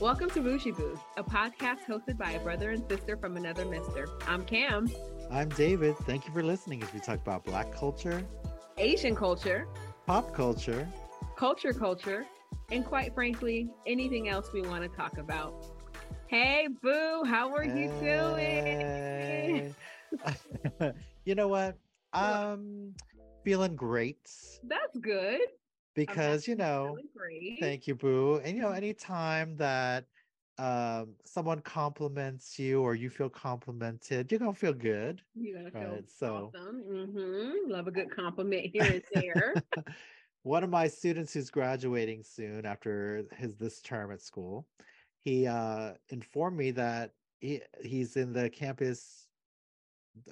Welcome to Bougie Boos, a podcast hosted by a brother and sister from another mister. I'm Cam. I'm David. Thank you for listening as we talk about Black culture, Asian culture, pop culture, culture culture, and quite frankly, anything else we want to talk about. Hey, Boo, how are you doing? you know what? I'm feeling great. That's good because you know thank you boo and you know anytime that um someone compliments you or you feel complimented you're gonna feel good you're gonna feel right? so awesome. mm-hmm. love a good compliment here and there one of my students who's graduating soon after his this term at school he uh informed me that he he's in the campus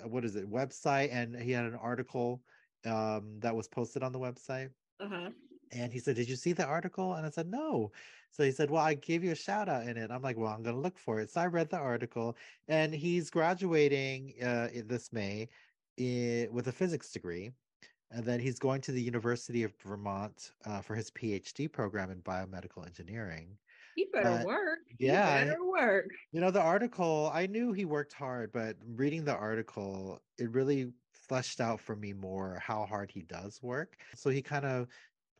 what is it website and he had an article um that was posted on the website uh-huh and he said, Did you see the article? And I said, No. So he said, Well, I gave you a shout out in it. I'm like, Well, I'm going to look for it. So I read the article, and he's graduating uh, this May in, with a physics degree. And then he's going to the University of Vermont uh, for his PhD program in biomedical engineering. He better uh, work. Yeah. He better work. You know, the article, I knew he worked hard, but reading the article, it really fleshed out for me more how hard he does work. So he kind of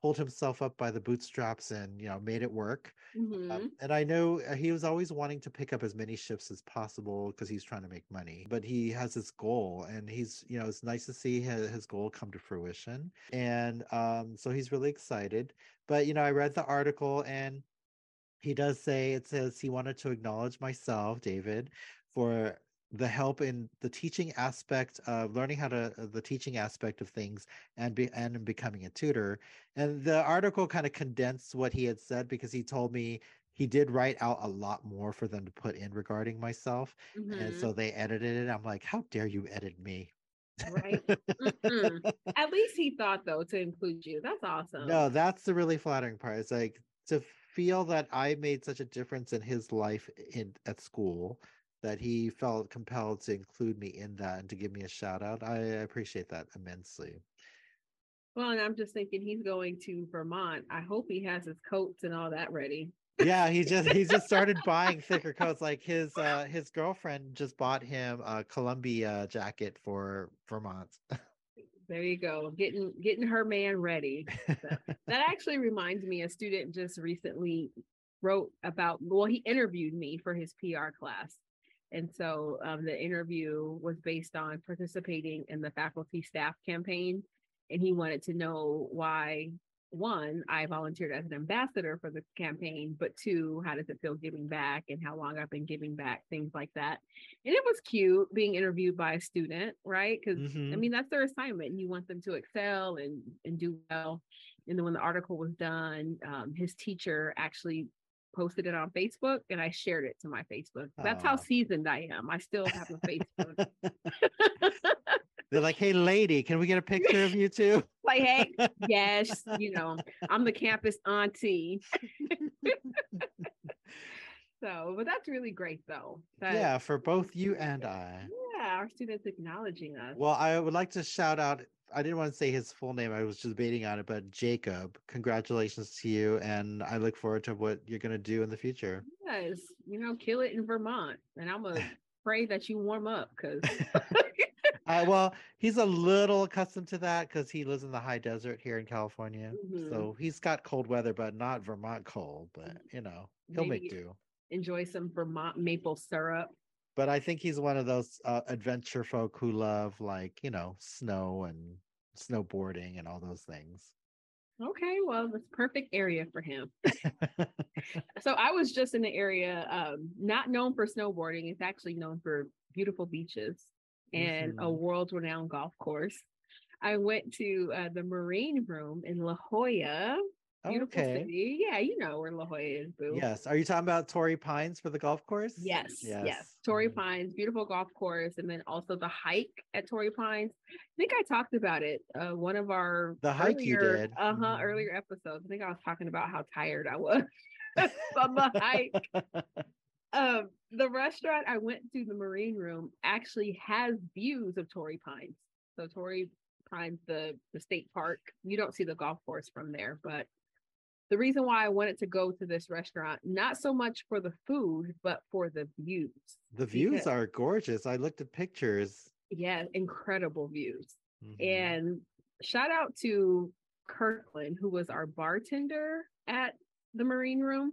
pulled himself up by the bootstraps and you know made it work um, mm-hmm. um, and i know uh, he was always wanting to pick up as many shifts as possible because he's trying to make money but he has this goal and he's you know it's nice to see his, his goal come to fruition and um, so he's really excited but you know i read the article and he does say it says he wanted to acknowledge myself david for the help in the teaching aspect of learning how to uh, the teaching aspect of things and be and in becoming a tutor. And the article kind of condensed what he had said because he told me he did write out a lot more for them to put in regarding myself mm-hmm. and so they edited it. I'm like how dare you edit me? Right. At least he thought though to include you. That's awesome. No that's the really flattering part. It's like to feel that i made such a difference in his life in at school that he felt compelled to include me in that and to give me a shout out. I appreciate that immensely. Well, and I'm just thinking he's going to Vermont. I hope he has his coats and all that ready. yeah, he just he just started buying thicker coats. Like his uh his girlfriend just bought him a Columbia jacket for Vermont. There you go. Getting getting her man ready. So, that actually reminds me a student just recently wrote about well he interviewed me for his PR class and so um, the interview was based on participating in the faculty staff campaign. And he wanted to know why, one, I volunteered as an ambassador for the campaign, but two, how does it feel giving back and how long I've been giving back, things like that. And it was cute being interviewed by a student, right? Because mm-hmm. I mean, that's their assignment. And you want them to excel and, and do well. And then when the article was done, um, his teacher actually posted it on Facebook and I shared it to my Facebook. That's how seasoned I am. I still have a Facebook. They're like, hey, lady, can we get a picture of you too? like, hey, yes, you know, I'm the campus auntie. so, but that's really great though. That, yeah, for both you and I. Yeah, our students acknowledging us. Well, I would like to shout out I didn't want to say his full name. I was just debating on it, but Jacob, congratulations to you. And I look forward to what you're going to do in the future. Yes. You know, kill it in Vermont. And I'm going to pray that you warm up because. Uh, well, he's a little accustomed to that because he lives in the high desert here in California. Mm-hmm. So he's got cold weather, but not Vermont cold. But, you know, he'll Maybe make do. Enjoy some Vermont maple syrup but I think he's one of those uh, adventure folk who love like you know snow and snowboarding and all those things. Okay, well, that's perfect area for him. so I was just in the area, um, not known for snowboarding. It's actually known for beautiful beaches and mm-hmm. a world-renowned golf course. I went to uh, the Marine Room in La Jolla, Beautiful okay. city. Yeah, you know where La Jolla is, boo. Yes. Are you talking about Torrey Pines for the golf course? Yes. Yes. yes. Torrey mm-hmm. Pines, beautiful golf course. And then also the hike at Torrey Pines. I think I talked about it. Uh, one of our the hike earlier, you did. Uh-huh. Mm-hmm. Earlier episodes. I think I was talking about how tired I was from the hike. um, the restaurant I went to, the Marine Room, actually has views of Torrey Pines. So Torrey Pines, the the state park. You don't see the golf course from there, but the reason why I wanted to go to this restaurant, not so much for the food, but for the views. The views Because- are gorgeous. I looked at pictures. Yeah, incredible views. Mhm. And shout out to Kirkland, who was our bartender at the Marine Room.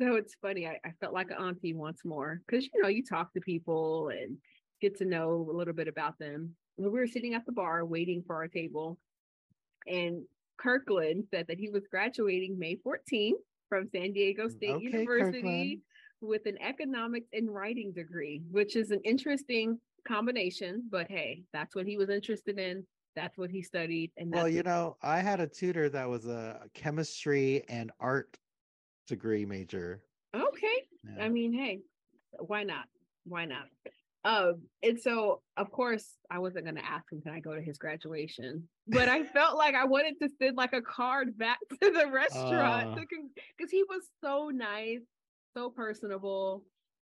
So it's funny. I, I felt like an auntie once more because you know you talk to people and get to know a little bit about them. We were sitting at the bar waiting for our table, and Kirkland said that he was graduating May 14th from San Diego mm, State Okay, University Kirkland. with an economics and writing degree, which is an interesting combination. But hey, that's what he was interested in. That's what he studied. And Well, you know, I had a tutor that was a chemistry and art degree major. okay. Yeah. I mean, hey, why not? Why not? Um, and so of course I wasn't gonna ask him, can I go to his graduation? But I felt like I wanted to send like a card back to the restaurant because he was so nice, so personable.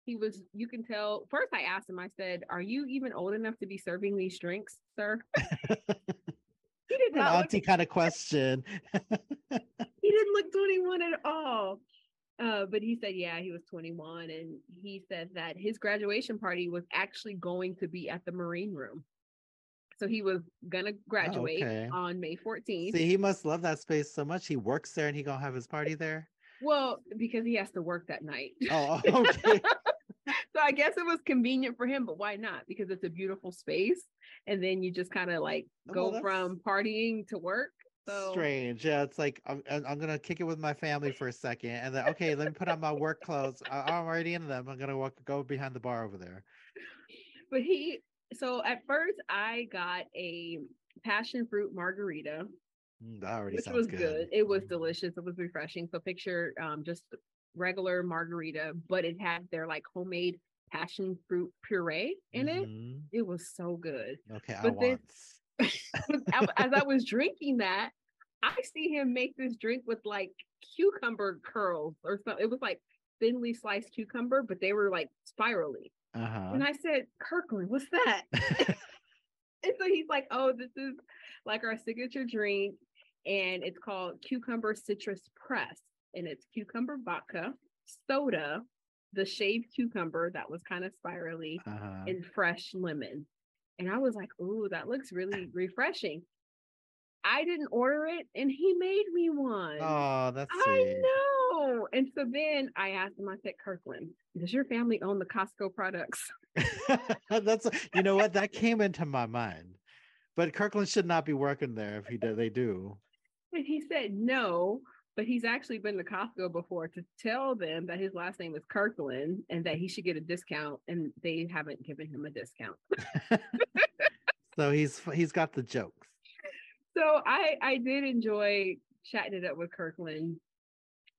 He was, you can tell. First, I asked him, I said, Are you even old enough to be serving these drinks, sir? he did An not look auntie kind of question. He didn't look 21 at all. Uh, but he said, yeah, he was 21. And he said that his graduation party was actually going to be at the Marine Room. So he was going to graduate okay. on May 14th. See, he must love that space so much. He works there and he gonna have his party there. Well, because he has to work that night. Oh, okay. so I guess it was convenient for him, but why not? Because it's a beautiful space. And then you just kind of like Oh, go well, from partying to work. So Strange. Yeah, it's like I'm, I'm gonna kick it with my family for a second, and then okay, let me put on my work clothes. I, I'm already in them. I'm gonna walk go behind the bar over there. but he so at first I got a passion fruit margarita, Mm, that already which sounds was good. It was Mm. delicious. It was refreshing. So picture um just regular margarita, but it had their like homemade passion fruit puree in it. Mhm. It was so good. Okay, I But then- want. As I was drinking that, I see him make this drink with like cucumber curls or something. It was like thinly sliced cucumber, but they were like spirally. Uh And I said, Kirkland, what's that? And so he's like, oh, this is like our signature drink. And it's called Cucumber Citrus Press. And it's cucumber vodka, soda, the shaved cucumber that was kind of spirally, uh-huh. and fresh lemon. And I was like, ooh, that looks ah. really refreshing. I didn't order it and he made me one. Oh, that's I sweet. know. And so then I asked him, I said, Kirkland, does your family own the Costco products? that's you know what that came into my mind, but Kirkland should not be working there if he did. They do. And he said no, but he's actually been to Costco before to tell them that his last name is Kirkland and that he should get a discount, and they haven't given him a discount. So he's he's got the jokes. So I I did enjoy chatting it up with Kirkland.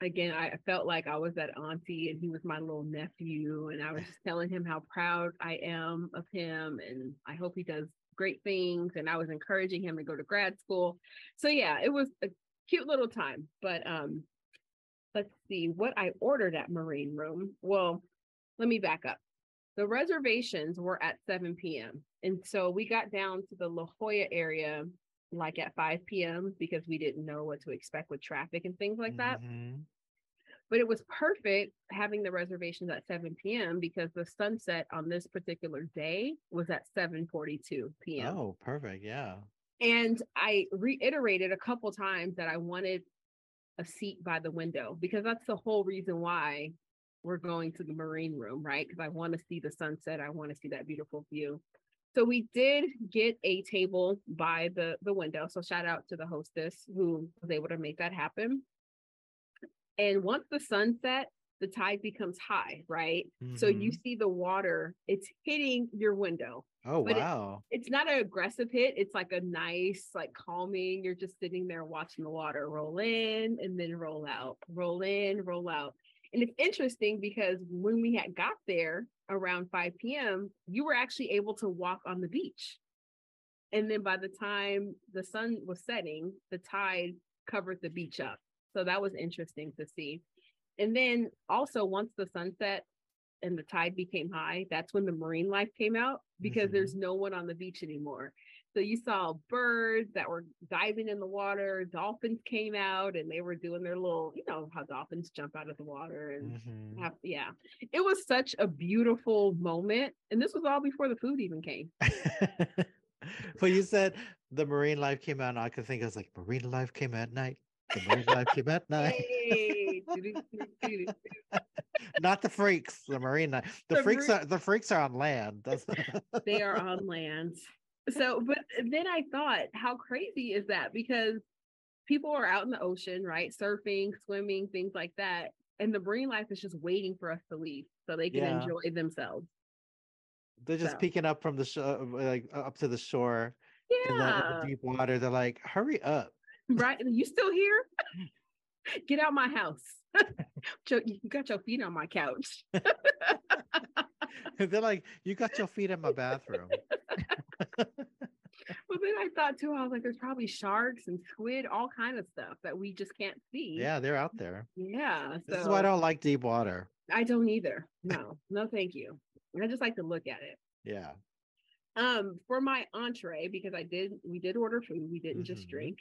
Again, I felt like I was that auntie and he was my little nephew, and I was just telling him how proud I am of him, and I hope he does great things. And I was encouraging him to go to grad school. So yeah, it was a cute little time. But um, let's see what I ordered at Marine Room. Well, let me back up. The reservations were at 7 p.m. And so we got down to the La Jolla area like at 5 p.m. because we didn't know what to expect with traffic and things like that. Mhm. But it was perfect having the reservations at 7 p.m. because the sunset on this particular day was at 7:42 p.m. Oh, perfect. Yeah. And I reiterated a couple times that I wanted a seat by the window because that's the whole reason why we're going to the marine room, right? Because I want to see the sunset. I want to see that beautiful view. So we did get a table by the the window. So shout out to the hostess who was able to make that happen. And once the sun set, the tide becomes high, right? So you Mhm. see the water, it's hitting your window Oh but it- wow. it's not an aggressive hit. It's like a nice, like calming. You're just sitting there watching the water roll in and then roll out, roll in, roll out. And it's interesting because when we had got there around 5 p.m., you were actually able to walk on the beach. And then by the time the sun was setting, the tide covered the beach up. So that was interesting to see. And then also once the sun set and the tide became high, that's when the marine life came out. because Mhm. there's no one on the beach anymore. So you saw birds that were diving in the water, dolphins came out and they were doing their little, you know, how dolphins jump out of the water and Mhm. have, yeah. It was such a beautiful moment. And this was all before the food even came. well, you said the marine life came out, and I could think I was like, marine life came at night. The marine life came at night. Hey. Not the freaks. The marine. The, The freaks are the freaks are on land. They are on land. So, but then I thought, how crazy is that? Because people are out in the ocean, right? Surfing, swimming, things like that. And the marine life is just waiting for us to leave so they can Yeah. enjoy themselves. They're just So. peeking up from the shore, uh, like uh, up to the shore in, the, in Yeah. the deep water. They're like, hurry up. right. You still here? Get out my house. You got your feet on my couch. They're like, you got your feet in my bathroom. But then I thought too, I was like, there's probably sharks and squid, all kind of stuff that we just can't see. Yeah, they're out there. Yeah. This is why I don't like deep water. I don't either. No, no, thank you. I just like to look at it. Yeah. Um, for my entree, because I did, we did order food. We didn't just Mhm. drink.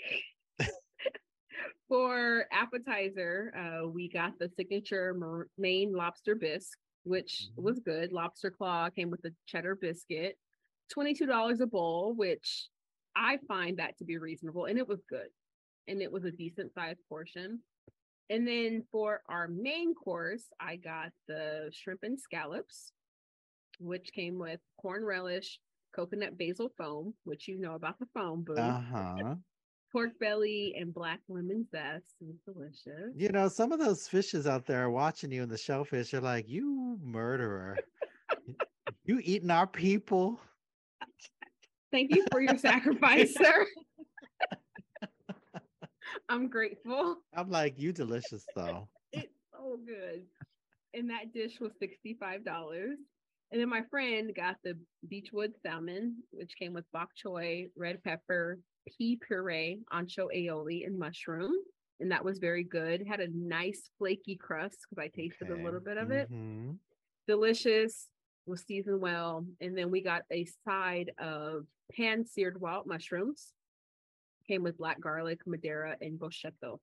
For appetizer, uh, we got the signature mar- Maine lobster bisque, which Mhm. was good. Lobster claw came with a cheddar biscuit, twenty-two dollars a bowl, which I find that to be reasonable, and it was good, and it was a decent sized portion. And then for our main course, I got the shrimp and scallops, which came with corn relish, coconut basil foam, which you know about the foam, boo, Uh huh. Pork belly, and black lemon zest. It was delicious. You know, some of those fishes out there are watching you in the shellfish. You're like, you murderer. you eating our people. Thank you for your sacrifice, sir. I'm grateful. I'm like, you delicious though. It's so good. And that dish was $65. And then my friend got the Beechwood salmon, which came with bok choy, red pepper, pea puree, ancho aioli, and mushroom. And that was very good. Had a nice flaky crust because I tasted a little bit of it. Mhm. Delicious, was seasoned well. And then we got a side of pan seared wild mushrooms. Came with black garlic, Madeira, and bochetto.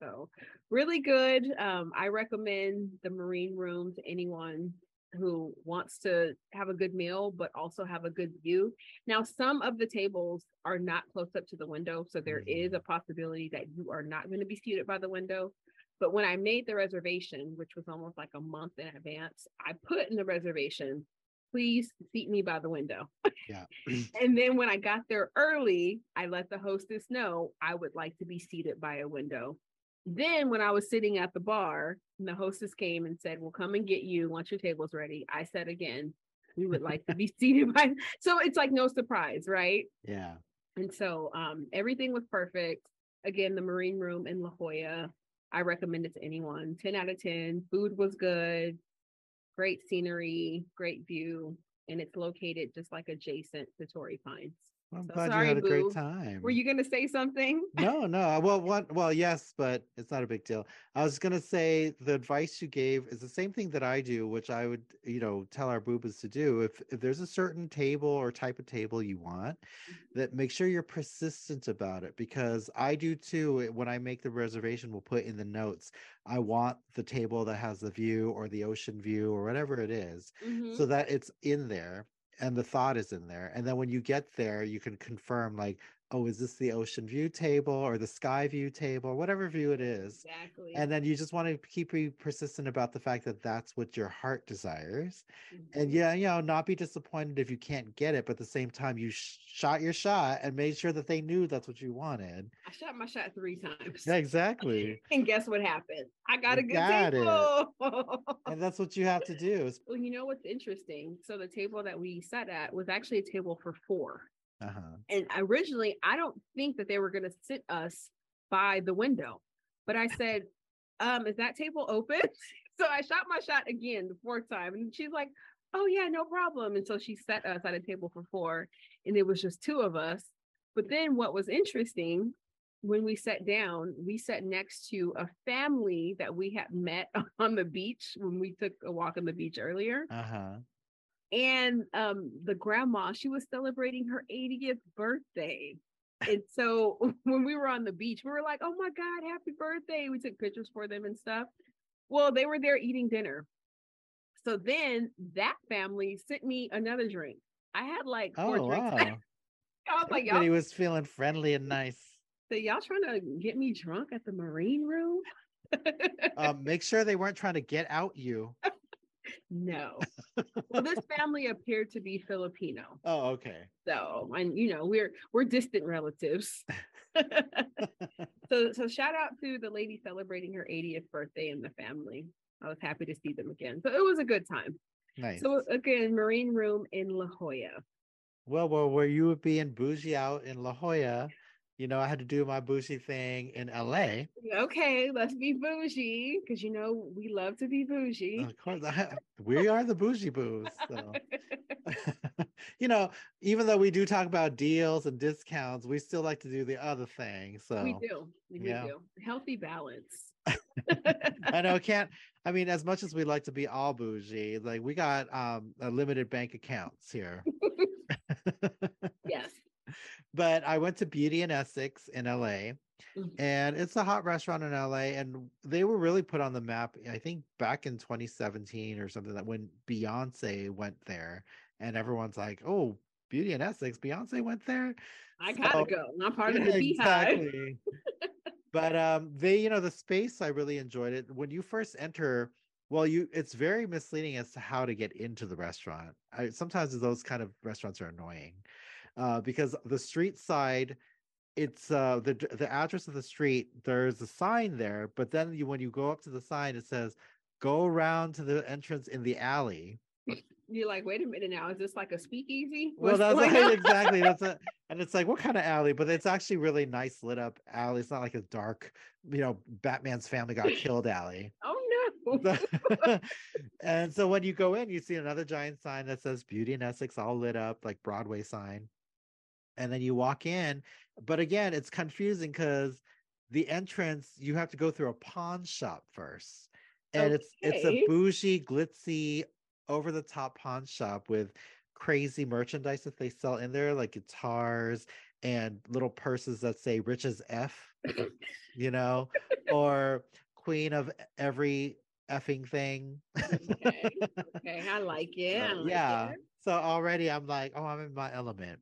So really good. Um, I recommend the Marine Room to anyone who wants to have a good meal, but also have a good view. Now, some of the tables are not close up to the window, so there is mm-hmm. a possibility that you are not going to be seated by the window. But when I made the reservation, which was almost like a month in advance, I put in the reservation, please seat me by the window. Yeah. And then when I got there early, I let the hostess know I would like to be seated by a window. Then when I was sitting at the bar, and the hostess came and said, We'll come and get you once your table's ready. I said again, we would like to be seated by so it's like no surprise, right? yeah. And so um everything was perfect. Again, the marine room in La Jolla. I recommend it to anyone. 10 out of 10. Food was good, great scenery, great view, and it's located just like adjacent to Torrey Pines. I'm So glad sorry, you had a boo. great time. Were you gonna say something? no, no. Well, one, well, yes, but it's not a big deal. I was gonna say the advice you gave is the same thing that I do, which I would, you know, tell our boobas to do. If if there's a certain table or type of table you want, that make sure you're persistent about it because I do too. When I make the reservation, we'll put in the notes. I want the table that has the view or the ocean view or whatever it is, Mhm. so that it's in there and the thought is in there and then when you get there you can confirm like oh is this the ocean view table or the sky view table or whatever view it is exactly. and then you just want to keep being persistent about the fact that that's what your heart desires and Mhm. yeah you know not be disappointed if you can't get it but at the same time you sh- shot your shot and made sure that they knew that's what you wanted I shot my shot three times. yeah exactly And guess what happened? I got You a good got table. and that's what you have to do well, you know what's interesting? So the table that we sat at was actually a table for four. Uh-huh And originally, I don't think that they were going to sit us by the window, but I said, um, "Is that table open?" so I shot my shot again the fourth time, and she's like, "Oh yeah, no problem." And so she set us at a table for four, and it was just two of us. But then what was interesting when we sat down, we sat next to a family that we had met on the beach when we took a walk on the beach earlier. uh-huh and um the grandma she was celebrating her 80th birthday. And so when we were on the beach we were like oh my god happy birthday. We took pictures for them and stuff. Well they were there eating dinner. So then that family sent me another drink. I had like four Oh drinks. wow. i was like y'all was feeling friendly and nice. so y'all trying to get me drunk at the marine room? Um, make sure they weren't trying to get out you. No well this family appeared to be filipino Oh, okay. So, and you know, we're we're distant relatives. so so shout out to the lady celebrating her 80th birthday and the family. I was happy to see them again. So it was a good time. Nice. So again, Marine Room in La Jolla. Well, well, where you would be in bougie out in La Jolla, you know, I had to do my bougie thing in LA. Okay, let's be bougie because you know we love to be bougie. Of course, I, we are the bougie boos. So. you know, even though we do talk about deals and discounts, we still like to do the other thing. So we do. We yeah. do. Healthy balance. I know can't I mean as much as we like to be all bougie, like we got um a limited bank accounts here. yes. But I went to Beauty and Essex in LA Mhm. and it's a hot restaurant in LA and they were really put on the map I think back in 2017 or something that when Beyonce went there and everyone's like, "Oh, Beauty and Essex, Beyonce went there?" I gotta So- go. I'm part of the beehive. exactly. but um they, you know, the space I really enjoyed it. When you first enter, well, you it's very misleading as to how to get into the restaurant. I, sometimes those kind of restaurants are annoying. Uh, because the street side it's uh the the address of the street there's a sign there but then you when you go up to the sign it says go around to the entrance in the alley You're like, wait a minute now. Is this like a speakeasy? well What's that's like, exactly that's it and it's like what kind of alley but it's actually really nice lit up alley it's not like a dark you know batman's family got killed alley Oh no. And so when you go in you see another giant sign that says beauty and essex all lit up like broadway sign and then you walk in but again it's confusing because the entrance you have to go through a pawn shop first and it's it's a bougie glitzy over the top pawn shop with crazy merchandise that they sell in there like guitars and little purses that say rich as f you know or queen of every effing thing okay. Okay. I like it. I like yeah. it. So already I'm like, oh, I'm in my element.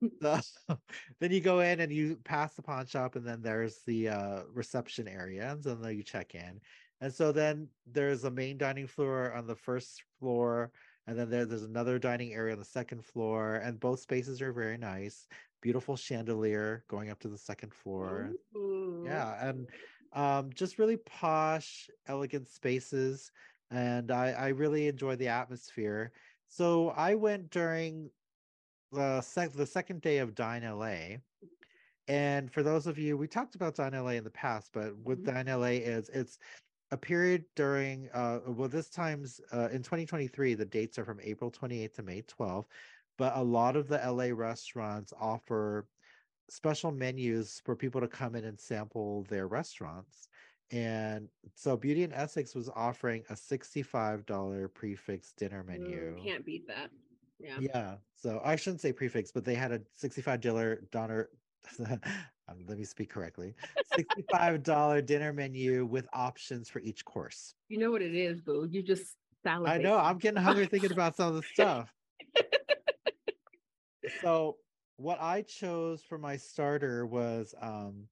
so then you go in and you pass the pawn shop, and then there's the uh, reception area, and then you check in. And so then there's a main dining floor on the first floor, and then there, there's another dining area on the second floor, and both spaces are very nice. Beautiful chandelier going up to the second floor. Ooh. Yeah, and um, just really posh, elegant spaces, and I, I really enjoy the atmosphere. So I went during the sec- the second day of Dine LA, and for those of you, we talked about Dine LA in the past, but what Mhm. Dine LA is, it's a period during uh well this time's uh in 2023 the dates are from April 28th to May 12th but a lot of the LA restaurants offer special menus for people to come in and sample their restaurants. And so Beauty and Essex was offering a $65 prefix dinner menu. Mm, can't beat that. Yeah. Yeah. So I shouldn't say prefix, but they had a $65 um, let me speak correctly. $65 dinner menu with options for each course. You know what it is, boo. You just salivate. I know. I'm getting hungry thinking about some of the stuff. so what I chose for my starter was um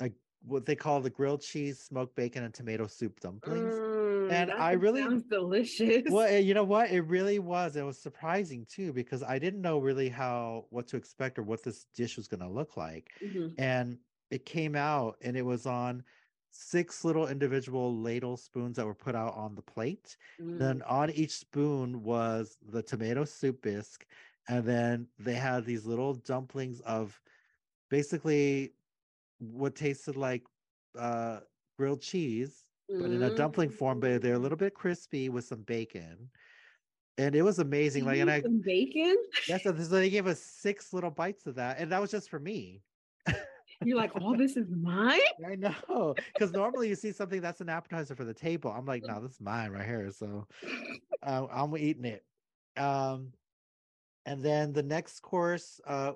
a what they call the grilled cheese, smoked bacon, and tomato soup dumplings. Mm, And I really- sounds delicious. well, you know what? It really was. It was surprising too because I didn't know really how what to expect or what this dish was going to look like. Mhm. And it came out and it was on six little individual ladle spoons that were put out on the plate. Then Mm. on each spoon was the tomato soup bisque, and then they had these little dumplings of basically what tasted like uh, grilled cheese, but in a dumpling form. But they're a little bit crispy with some bacon, and it was amazing. You Like, and I some bacon. yes, so they gave us six little bites of that, and that was just for me. You're like, oh, this is mine. I know, because normally you see something that's an appetizer for the table. I'm like, no, this is mine right here. So uh, I'm eating it. Um, and then the next course uh,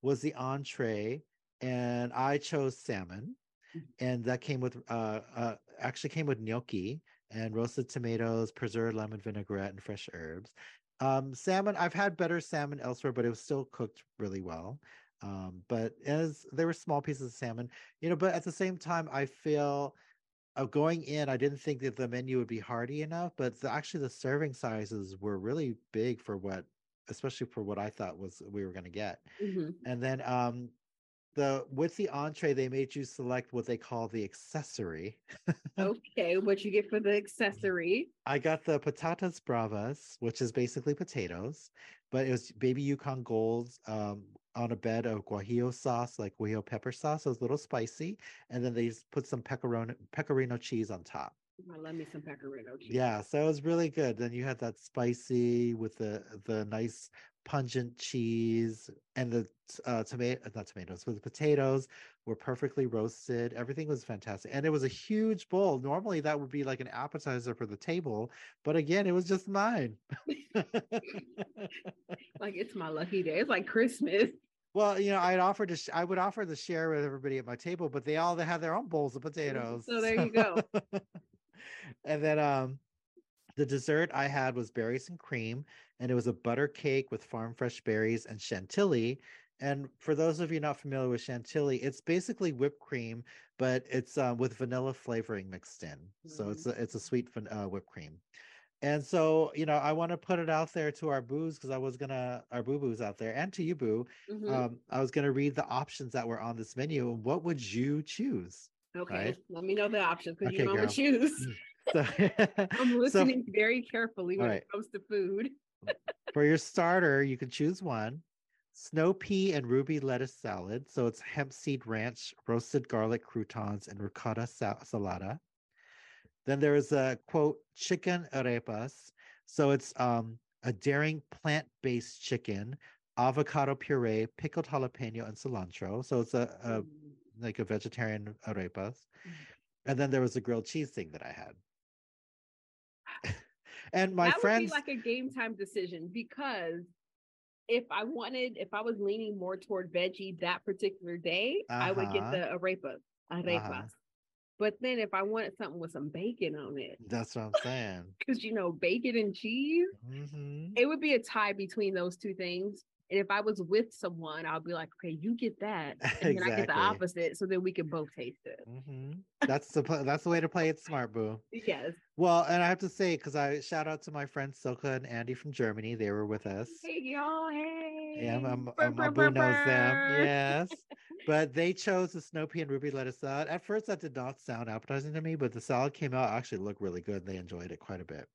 was the entree, and I chose salmon. And that came with uh, uh actually came with gnocchi and roasted tomatoes, preserved lemon vinaigrette, and fresh herbs. Um, salmon, I've had better salmon elsewhere, but it was still cooked really well. Um, but as there were small pieces of salmon, you know, but at the same time, I feel uh, going in, I didn't think that the menu would be hearty enough, but the, actually the serving sizes were really big for what, especially for what I thought was we were going to get. Mhm. And then um, the with the entree, they made you select what they call the accessory. Okay, what you get for the accessory? I got the patatas bravas, which is basically potatoes, but it was baby Yukon Golds um, on a bed of guajillo sauce, like guajillo pepper sauce. So it's a little spicy, and then they just put some pecorino pecorino cheese on top. I love me some pecorino cheese. Yeah, so it was really good. Then you had that spicy with the the nice pungent cheese and the uh, tomato not tomatoes, but the potatoes were perfectly roasted. Everything was fantastic, and it was a huge bowl. Normally that would be like an appetizer for the table, but again, it was just mine. Like it's my lucky day. It's like Christmas. well, you know, I'd offer to sh- I would offer to share with everybody at my table, but they all they had their own bowls of potatoes. So there you go. and then um the dessert I had was berries and cream, and it was a butter cake with farm fresh berries and chantilly. And for those of you not familiar with chantilly, it's basically whipped cream, but it's uh, with vanilla flavoring mixed in. So it's a it's a sweet van- uh, whipped cream. And so, you know, I want to put it out there to our boos because I was gonna our boo boos out there and to you boo. Mhm. Um, I was gonna read the options that were on this menu. and What would you choose? okay, right. let me know the options because Okay, you know I'm gonna choose. So, I'm so listening very carefully when Alright. it comes to food. For your starter, you can choose one snow pea and ruby lettuce salad. So it's hemp seed ranch, roasted garlic croutons, and ricotta sa- salada. Then there is a quote chicken arepas. So it's um, a daring plant based chicken, avocado puree, pickled jalapeno, and cilantro. So it's a, a Mm. like a vegetarian arepas. Mhm. And then there was a grilled cheese thing that I had. And my that friends, would be like a game time decision because if I wanted, if I was leaning more toward veggie that particular day, I would get Uh-huh. the arepas, arepas. But then if I wanted something with some bacon on it, that's what I'm saying. because you know, bacon and cheese, Mhm. it would be a tie between those two things. And if I was with someone, I'll be like, okay, you get that. And then I get the opposite. So then we can both taste it. Mhm. That's the that's the way to play it smart, boo. Yes. Well, and I have to say, because I shout out to my friends Silka and Andy from Germany. They were with us. Hey, y'all. Hey. Yeah, my, my, Brr, my brr, boo brr, knows them. Yes. but they chose the snow pea and ruby lettuce salad. At first, that did not sound appetizing to me, but the salad came out actually looked really good. They enjoyed it quite a bit.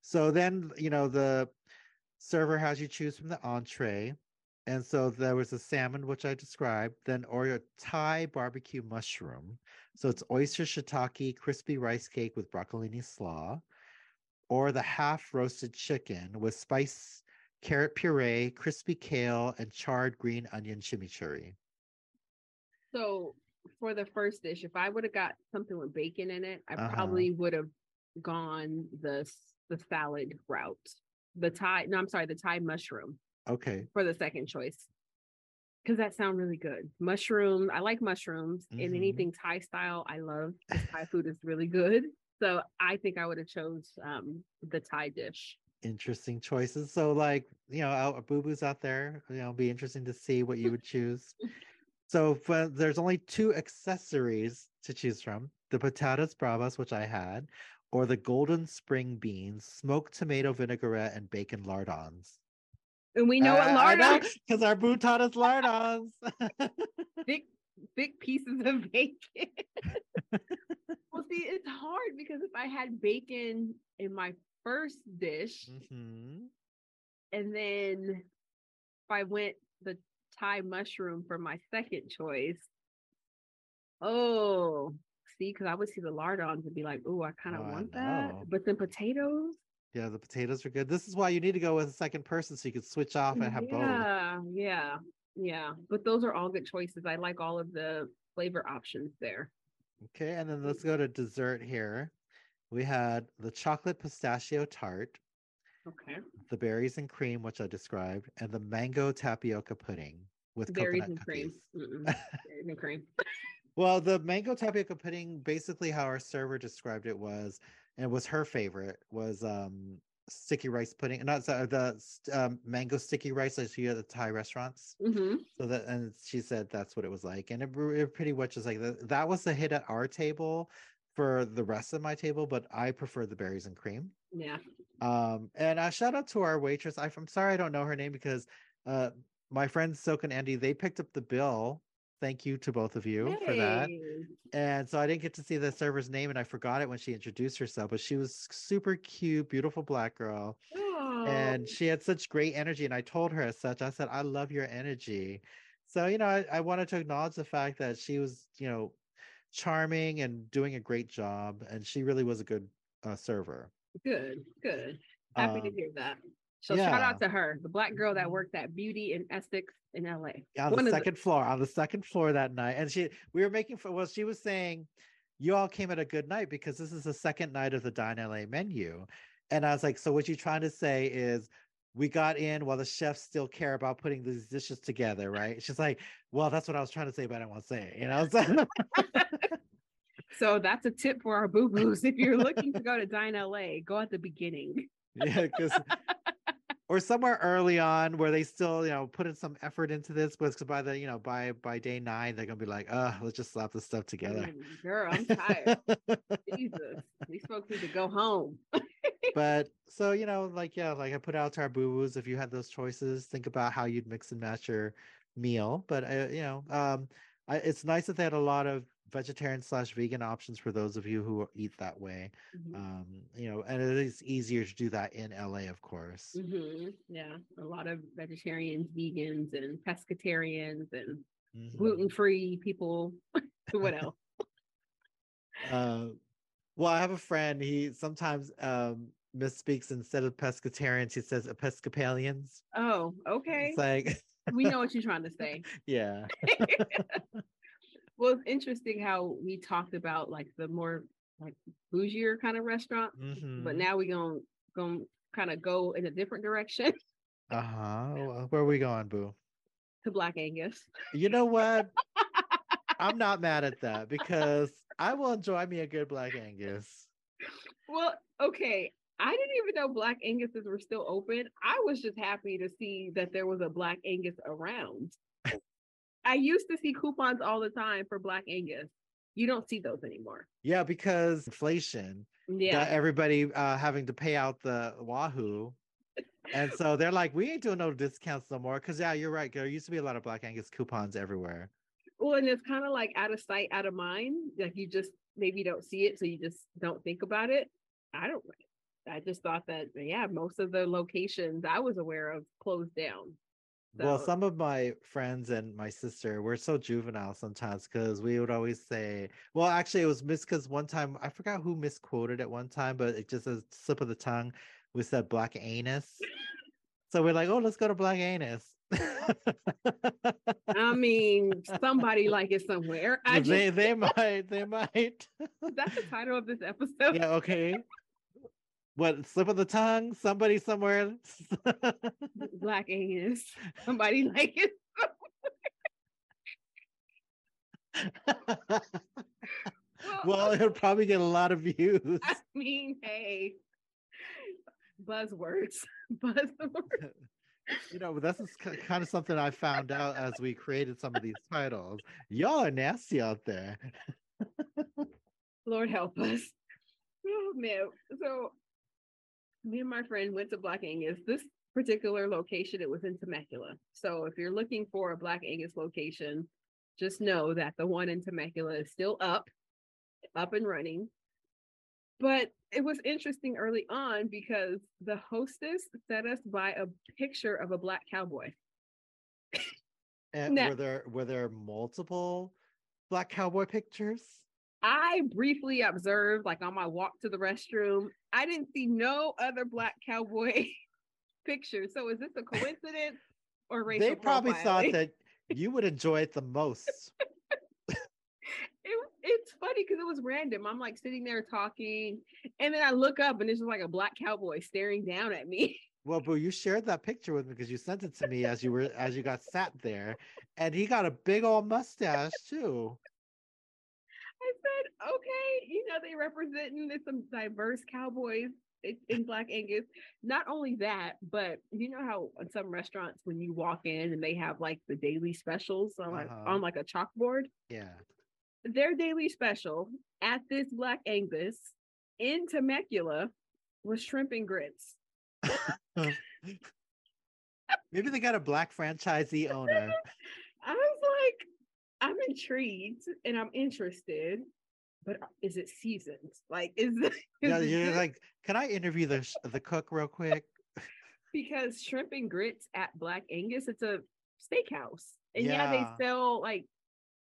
So then, you know, the server has you choose from the entree. And so there was a salmon, which I described, then or a Thai barbecue mushroom. So it's oyster shiitake, crispy rice cake with broccolini slaw, or the half roasted chicken with spice carrot puree, crispy kale, and charred green onion chimichurri. So for the first dish, if I would have got something with bacon in it, I Uh-huh. probably would have gone the the salad route. The Thai, no, I'm sorry, the Thai mushroom Okay. for the second choice. Because that sounds really good. Mushroom, I like mushrooms and Mhm. anything Thai style, I love. Thai food is really good. So I think I would have chose um the Thai dish. Interesting choices. So, like, you know, out boo boos out there, you know, it'll be interesting to see what you would choose. So, for, there's only two accessories to choose from the patatas bravas, which I had, or the golden spring beans, smoked tomato vinaigrette, and bacon lardons. And we know what lardons because our boo taught us lardons. thick thick pieces of bacon. well, see, it's hard because if I had bacon in my first dish, hmm and then if I went the Thai mushroom for my second choice, oh, see, because I would see the lardons and be like, oh, I kind of Oh, want that. But then potatoes, Yeah, the potatoes are good. This is why you need to go with a second person so you can switch off and have both. yeah, yeah, yeah. But those are all good choices. I like all of the flavor options there. Okay, and then let's go to dessert here. We had the chocolate pistachio tart, Okay. the berries and cream, which I described, and the mango tapioca pudding with Berries coconut and cream. Berries and cream. Well, the mango tapioca pudding, basically how our server described it was, and it was her favorite, was um sticky rice pudding. Not sorry, the um, mango sticky rice that you at the Thai restaurants. hmm So that, and she said that's what it was like, and it, it pretty much was like that. That was the hit at our table for the rest of my table, but I prefer the berries and cream. Yeah. Um, and uh, shout out to our waitress. I, I'm sorry I don't know her name because uh, my friends Silk and Andy they picked up the bill. Thank you to both of you for that. And so I didn't get to see the server's name, and I forgot it when she introduced herself. But she was super cute, beautiful black girl, Oh, and she had such great energy. And I told her as such. I said, "I love your energy." So you know, I, I wanted to acknowledge the fact that she was, you know, charming and doing a great job, and she really was a good uh, server. good, good. Happy to Um, hear that. So shout out to her, the black girl that worked at Beauty and Essex in LA. Yeah, on One the second floor, on the second floor that night. And she we were making fun. Well, she was saying, You all came at a good night because this is the second night of the Dine LA menu. And I was like, So what you trying to say is we got in while the chefs still care about putting these dishes together, right? She's like, Well, that's what I was trying to say, but I don't want to say it. You know, so So that's a tip for our boo boos. If you're looking to go to Dine LA, go at the beginning. yeah, because or somewhere early on where they still, you know, put in some effort into this, but by the, you know, by by day nine, they're gonna be like, oh let's just slap this stuff together. Mm, Girl, I'm tired. Jesus, these folks need to go home. but so you know like yeah like i put out to our boo-boos if you had those choices think about how you'd mix and match your meal but uh, you know um I, it's nice that they had a lot of vegetarian slash vegan options for those of you who eat that way Mhm. um you know and it is easier to do that in la of course Mhm. Yeah, a lot of vegetarians, vegans, and pescatarians, and Mhm. gluten free people. what else? uh, well i have a friend he sometimes um misspeaks instead of pescatarians he says episcopalians Oh, okay. it's like we know what you're trying to say. yeah Well, it's interesting how we talked about like the more like bougier kind of restaurant, but Mhm. now we're gonna gonna kind of go in a different direction Uh-huh. Well, Where are we going, Boo? to Black Angus. You know what? I'm not mad at that because I will enjoy me a good Black Angus. Well, okay. I didn't even know Black Anguses were still open. I was just happy to see that there was a Black Angus around. I used to see coupons all the time for Black Angus. You don't see those anymore. Yeah, because inflation Yeah. got everybody uh, having to pay out the Wahoo. And so they're like, we ain't doing no discounts no more. Cause yeah, you're right. There used to be a lot of Black Angus coupons everywhere. Well, and it's kind of like out of sight, out of mind. Like you just maybe don't see it, so you just don't think about it. I don't. I just thought that yeah, most of the locations I was aware of closed down. Well, some of my friends and my sister were so juvenile sometimes because we would always say, well, actually, it was mis because one time I forgot who misquoted at one time, but it just a slip of the tongue. We said black anus. So we're like, oh, let's go to black anus. I mean, somebody like it somewhere. I just, they they might they might. that's the title of this episode. yeah, okay. What slip of the tongue? Somebody somewhere. Black Angus. Somebody like it. well, uh it'll probably get a lot of views. I mean, hey, buzzwords, buzzwords. you know, this is kind of something I found out as we created some of these titles. Y'all are nasty out there. Lord help us. Oh man. So me and my friend went to Black Angus. This particular location, it was in Temecula. So if you're looking for a Black Angus location, just know that the one in Temecula is still up, up and running. But it was interesting early on because the hostess set us by a picture of a black cowboy. And Now- were there were there multiple black cowboy pictures? I briefly observed, like on my walk to the restroom, I didn't see no other black cowboy pictures. So is this a coincidence or racial They probably profiling? thought that you would enjoy it the most. it, it it's funny because it was random. I'm like sitting there talking, and then I look up and it's just like a black cowboy staring down at me. Well, Boo, you shared that picture with me because you sent it to me as you were as you got sat there, and he got a big old mustache too. I said, okay, you know, they representing there's some diverse cowboys in, in Black Angus. Not only that, but you know how in some restaurants when you walk in and they have like the daily specials on like Uh-huh. on like a chalkboard, Yeah. their daily special at this Black Angus in Temecula was shrimp and grits. Maybe they got a black franchisee owner. I was like, I'm intrigued and I'm interested, but uh, is it seasoned? Like, is, is Yeah, you're like, can I interview the the cook real quick? because shrimp and grits at Black Angus, it's a steakhouse. And yeah, Yeah. they sell like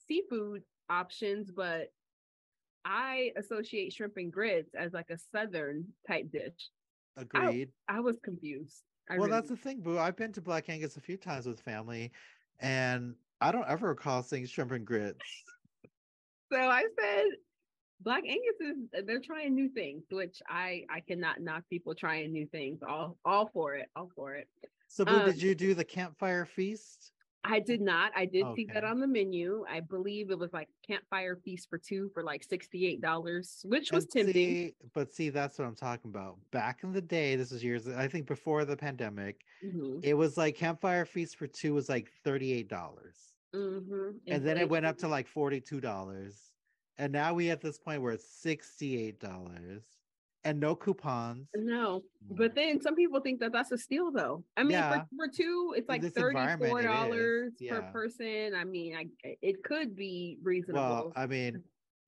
seafood options, but I associate shrimp and grits as like a southern type dish. Agreed. I was confused. I well, really that's the thing, Boo. I've been to Black Angus a few times with family, and I don't ever recall seeing shrimp and grits. So I said, Black Angus is they're trying new things, which I I cannot knock people trying new things. All all for it, all for it. So, Um, did you do the campfire feast? I did not. I did see that on the menu. I believe it was like campfire feast for two for like sixty eight dollars, which was And tempting. see- but see, that's what I'm talking about. Back in the day, this was years, I think before the pandemic, Mhm, it was like campfire feast for two was like $38. Mhm. And then it went up to like $42. And now we at this point where it's $68 and no coupons. No, but then some people think that that's a steal, though. I mean, Yeah. for, for two, it's like this thirty environment, four it is, dollars per person. I mean, I it could be reasonable. Well, I mean,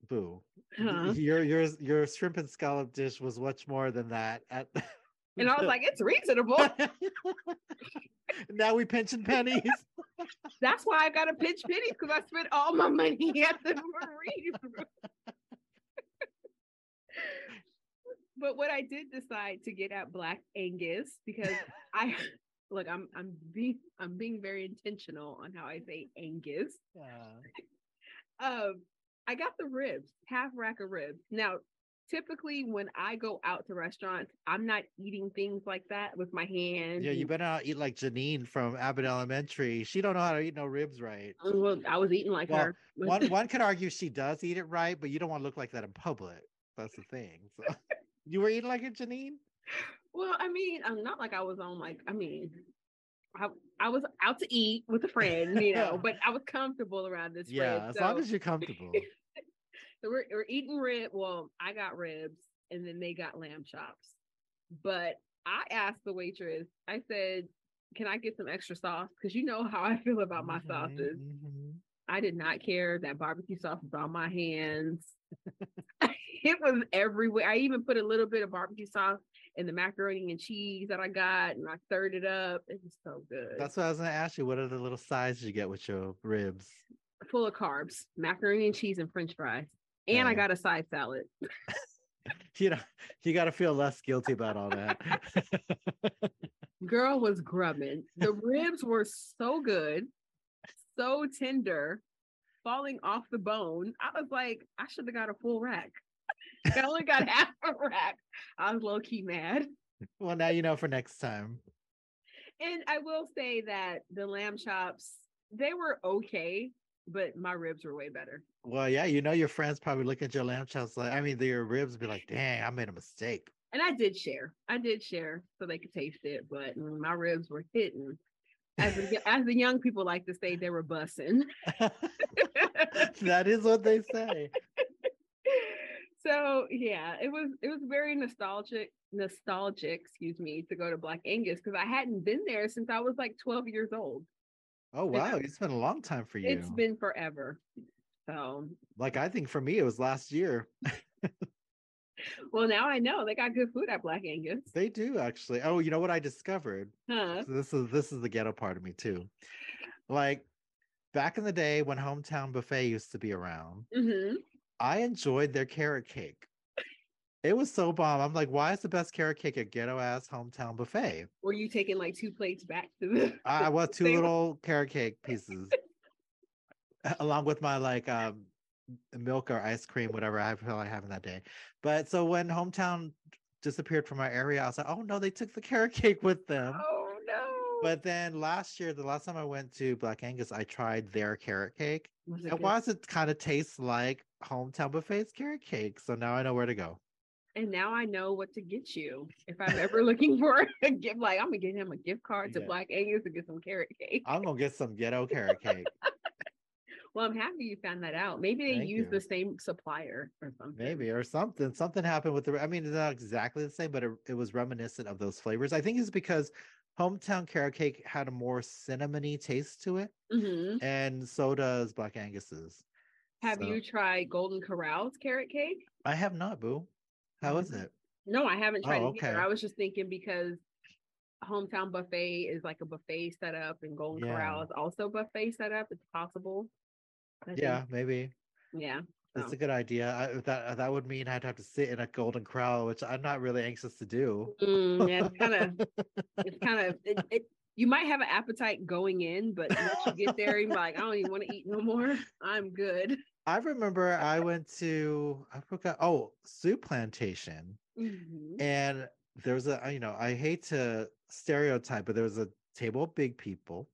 boo. Huh? Your your your shrimp and scallop dish was much more than that. At And I was like, it's reasonable. now we pinching pennies. That's why I got to pinch pennies because I spent all my money at the marine. but what I did decide to get at Black Angus because I look, I'm I'm being I'm being very intentional on how I say Angus. Um, I got the ribs, half rack of ribs. Now, typically when I go out to restaurants, I'm not eating things like that with my hands. yeah, you better not eat like Janine from Abbott Elementary. She don't know how to eat no ribs right. Well, I was eating like Well, her. One one could argue she does eat it right, but you don't want to look like that in public. That's the thing. So, you were eating like it, Janine? Well, I mean, I'm not like I was on like, I mean, I, I was out to eat with a friend, you know, but I was comfortable around this Yeah, friend. as long as you're comfortable. So we're, we're eating rib. Well, I got ribs and then they got lamb chops. But I asked the waitress, I said, can I get some extra sauce? Because you know how I feel about my Mhm, sauces. mhm. I did not care that barbecue sauce was on my hands. it was everywhere. I even put a little bit of barbecue sauce in the macaroni and cheese that I got, and I stirred it up. It was so good. That's what I was gonna ask you. What are the little sides you get with your ribs? full of carbs, macaroni and cheese and French fries, and I got a side salad. You know, you got to feel less guilty about all that. Girl was grubbing. The ribs were so good, so tender, falling off the bone. I was like, I should have got a full rack. I only got half a rack. I was low key mad. well, now you know for next time. And I will say that the lamb chops, they were okay, but my ribs were way better. Well, yeah, you know your friends probably look at your lamb chops like, I mean, your ribs be like, dang, I made a mistake. And I did share. I did share so they could taste it, but my ribs were hitting. As the, as the young people like to say, they were bussing. that is what they say. so yeah, it was it was very nostalgic, nostalgic, excuse me, to go to Black Angus because I hadn't been there since I was like 12 years old. Oh wow, it's been a long time for you. It's been forever. So like I think for me it was last year. well now I know they got good food at Black Angus. They do actually. Oh, you know what I discovered? Huh. So this is this is the ghetto part of me too. Like back in the day when hometown buffet used to be around, hmm I enjoyed their carrot cake. It was so bomb. I'm like, why is the best carrot cake a ghetto ass hometown buffet? Were you taking like two plates back to the I was two little carrot cake pieces, along with my like um milk or ice cream, whatever I feel like having that day. But so when hometown disappeared from our area, I was like, oh no, they took the carrot cake with them. Oh no. But then last year, the last time I went to Black Angus, I tried their carrot cake. was it good? was it kind of tastes like hometown buffet's carrot cake. So now I know where to go. And now I know what to get you if I'm ever looking for a gift. Like I'm gonna get him a gift card to Yeah. Black Angus to get some carrot cake. I'm gonna get some ghetto carrot cake. Well, I'm happy you found that out. Maybe they Thank use you. the same supplier or something. Maybe or something. Something happened with the. I mean, it's not exactly the same, but it, it was reminiscent of those flavors. I think it's because hometown carrot cake had a more cinnamony taste to it, Mhm. and so does Black Angus's. Have So- you tried Golden Corral's carrot cake? I have not, boo. How is it? No, I haven't tried Oh, it either. I was just thinking because hometown buffet is like a buffet setup and Golden Corral is also buffet setup. It's possible. I think. Yeah, maybe. Yeah. That's so. a good idea. I, that that would mean I'd have to sit in a golden corral, which I'm not really anxious to do. Mm, yeah, it's kind of, it's kind of, it, it, you might have an appetite going in, but once you get there, you're like, I don't even want to eat no more. I'm good. I remember I went to I forgot oh soup plantation Mhm. and there was a you know I hate to stereotype but there was a table of big people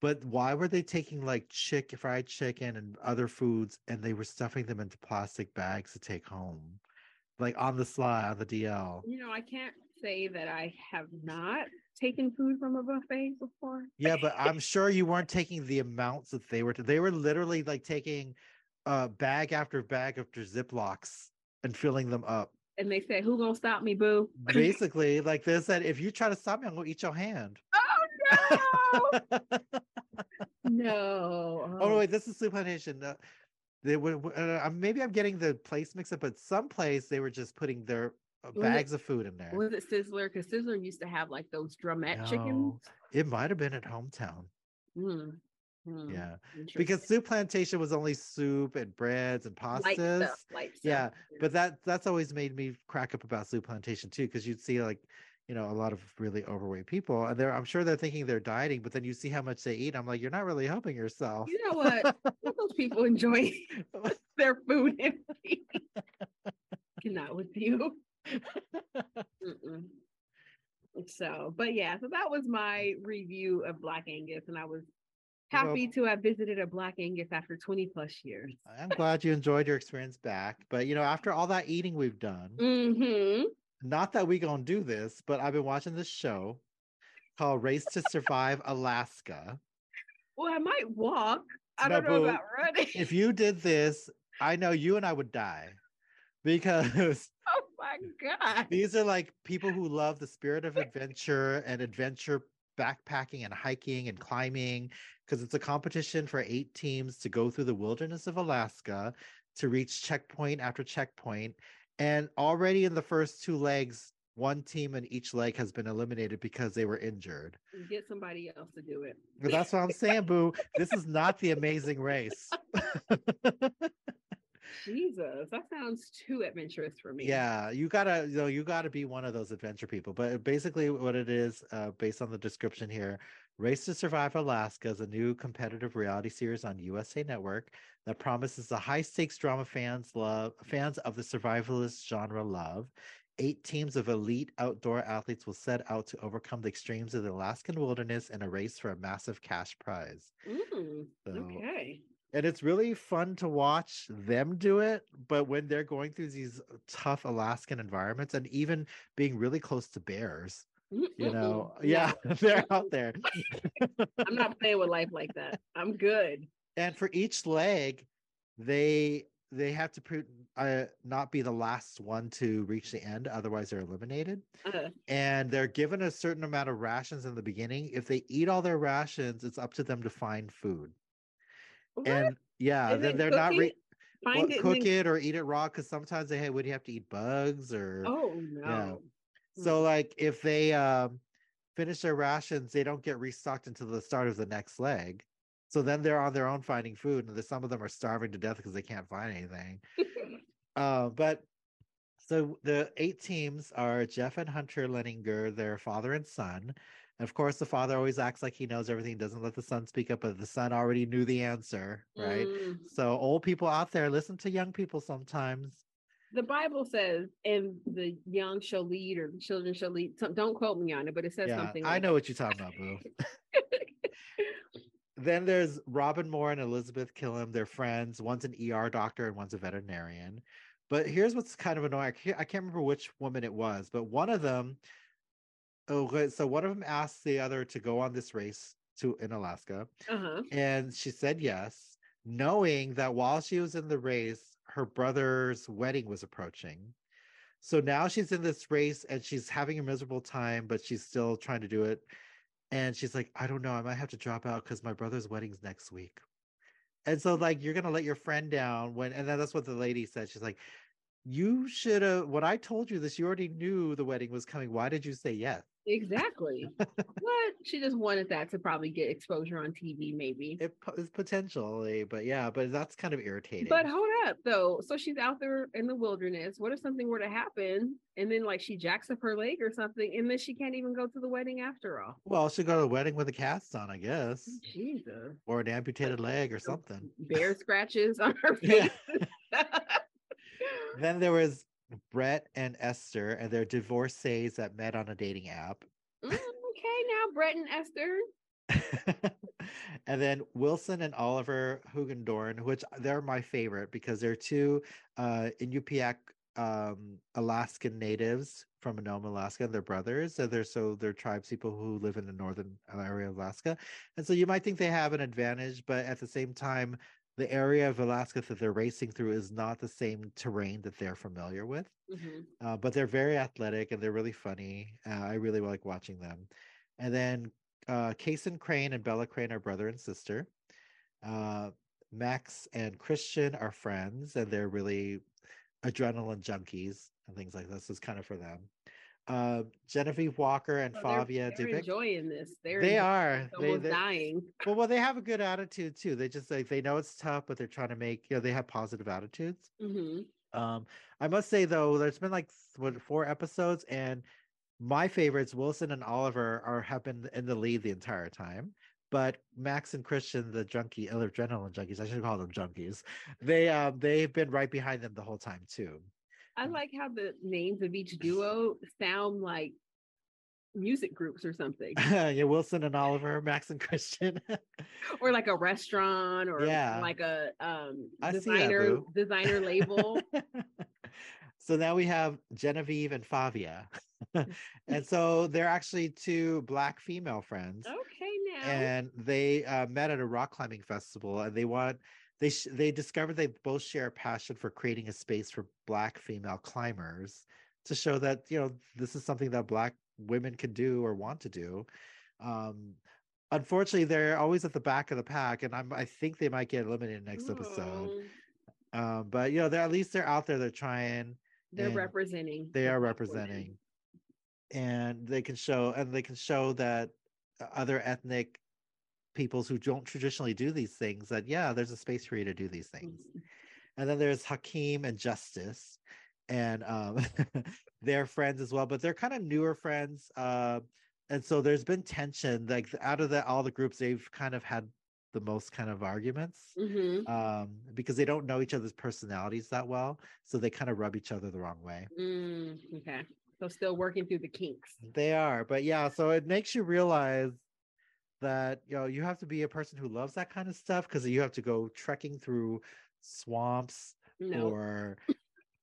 but why were they taking like chick fried chicken and other foods and they were stuffing them into plastic bags to take home like on the sly on the DL You know, I can't say that I have not taken food from a buffet before. yeah but I'm sure you weren't taking the amounts that they were they were literally like taking uh bag after bag after ziplocs and filling them up And they said, "Who gonna stop me, boo?" basically like they said if you try to stop me i'm gonna eat your hand oh no, oh no. no wait this is soup plantation uh, they were uh, maybe i'm getting the place mixed up but some place they were just putting their uh, Was it- bags of food in there Was it Sizzler? Because Sizzler used to have like those drumette chickens. It might have been at hometown Hmm. Hmm. yeah because soup plantation was only soup and breads and light pastas stuff, light stuff. yeah, but that that's always made me crack up about soup plantation too because you'd see like you know a lot of really overweight people and they're i'm sure they're thinking they're dieting but then you see how much they eat i'm like you're not really helping yourself You know what? Those people enjoy their food and. Cannot with you. Mm-mm. So, but yeah, so that was my review of Black Angus, and I was Well- happy to have visited a Black Angus after 20 plus years. i'm glad you enjoyed your experience back but you know after all that eating we've done Mm-hmm. not that we gonna do this but i've been watching this show called race to survive alaska Well, I might walk. I No, don't know about running. if you did this i know you and i would die because oh my god. These are like people who love the spirit of adventure and adventure backpacking and hiking and climbing because it's a competition for eight teams to go through the wilderness of Alaska to reach checkpoint after checkpoint. And already in the first two legs, one team in each leg has been eliminated because they were injured. Get somebody else to do it. But that's what I'm saying, Boo. This is not the amazing race. Jesus, that sounds too adventurous for me. Yeah, you gotta, you know, you gotta be one of those adventure people. But basically, what it is, uh, based on the description here, Race to Survive Alaska is a new competitive reality series on USA Network that promises the high stakes drama fans love, fans of the survivalist genre love. Eight teams of elite outdoor athletes will set out to overcome the extremes of the Alaskan wilderness in a race for a massive cash prize. Mm, So, okay. and it's really fun to watch them do it but when they're going through these tough alaskan environments and even being really close to bears you know yeah. they're out there. I'm not playing with life like that. I'm good. and for each leg they they have to put, uh, not be the last one to reach the end otherwise they're eliminated. Uh, and they're given a certain amount of rations in the beginning. If they eat all their rations it's up to them to find food. What? and yeah then they're not re- Find well, it cook then- it or eat it raw because sometimes they hey would you have to eat bugs or Oh no. So Mm. like if they um finish their rations they don't get restocked until the start of the next leg so then they're on their own finding food and the, some of them are starving to death because they can't find anything uh, but so the eight teams are jeff and hunter Leininger their father and son And of course, the father always acts like he knows everything, doesn't let the son speak up, but the son already knew the answer, right? Mm. So, old people out there, listen to young people sometimes. The Bible says, and the young shall lead, or the children shall lead. Don't quote me on it, but it says Yeah, something. I like know what you're talking about, Boo. then there's Robin Moore and Elizabeth Killam. They're friends. One's an ER doctor and one's a veterinarian. But here's what's kind of annoying. I can't, I can't remember which woman it was, but one of them. Oh, good. so one of them asked the other to go on this race to in Alaska, Uh-huh. and she said yes, knowing that while she was in the race, her brother's wedding was approaching. So now she's in this race and she's having a miserable time, but she's still trying to do it. And she's like, I don't know, I might have to drop out because my brother's wedding's next week. And so, like, you're gonna let your friend down when, and then that's what the lady said. She's like, You should have, when I told you this, you already knew the wedding was coming. Why did you say yes? Exactly. what? She just wanted that to probably get exposure on TV, maybe. It is potentially, but yeah, but that's kind of irritating. But hold up though. So she's out there in the wilderness. What if something were to happen and then like she jacks up her leg or something and then she can't even go to the wedding after all? well, she'll go to the wedding with a cast on, I guess, Jesus. or an amputated leg or something. Bear scratches on her face. Yeah. then there was Brett and Esther, and they're divorcees that met on a dating app. Mm, okay, now Brett and Esther. and then Wilson and Oliver Hugendorn, which they're my favorite because they're two uh, Inupiaq um, Alaskan natives from Nome, Alaska, and they're brothers. So they're so they're tribes people who live in the northern area of Alaska, and so you might think they have an advantage, but at the same time, the area of Alaska that they're racing through is not the same terrain that they're familiar with. Mhm. Uh, but they're very athletic and they're really funny. Uh, I really like watching them. And then uh, Kason Crane and Bella Crane are brother and sister. Uh, Max and Christian are friends, and they're really adrenaline junkies and things like this. Is kind of for them. Uh, Genevieve Walker and So they're- they're enjoying this. They're they are. They, they, dying. well, well, they have a good attitude too. They just like they know it's tough, but they're trying to make you know they have positive attitudes. hmm Um, I must say though, there's been like what four episodes, and my favorites, Wilson and Oliver, are have been in the lead the entire time. But Max and Christian, the junkie, adrenaline junkies, I should call them junkies. They um they've been right behind them the whole time too. I like how the names of each duo sound like music groups or something, yeah, Wilson and Oliver, Max and Christian. or like a restaurant, or Yeah. like a um see that, designer designer label. so now we have Genevieve and Favia. and so they're actually two black female friends. Okay, now and they uh, met at a rock climbing festival and they want they sh- they discovered they both share a passion for creating a space for black female climbers to show that you know this is something that black women can do or want to do um unfortunately they're always at the back of the pack and i'm i think they might get eliminated next episode um but you know they're at least they're out there they're trying they're representing. they are black women. representing and they can show and they can show that other ethnic peoples who don't traditionally do these things that yeah there's a space for you to do these things Mhm. and then there's hakeem and justice and um they're friends as well but they're kind of newer friends uh and so there's been tension like out of the all the groups they've kind of had the most kind of arguments Mhm. um because they don't know each other's personalities that well so they kind of rub each other the wrong way Mm, okay, so still working through the kinks. They are, but yeah, so it makes you realize that you know you have to be a person who loves that kind of stuff because you have to go trekking through swamps No, or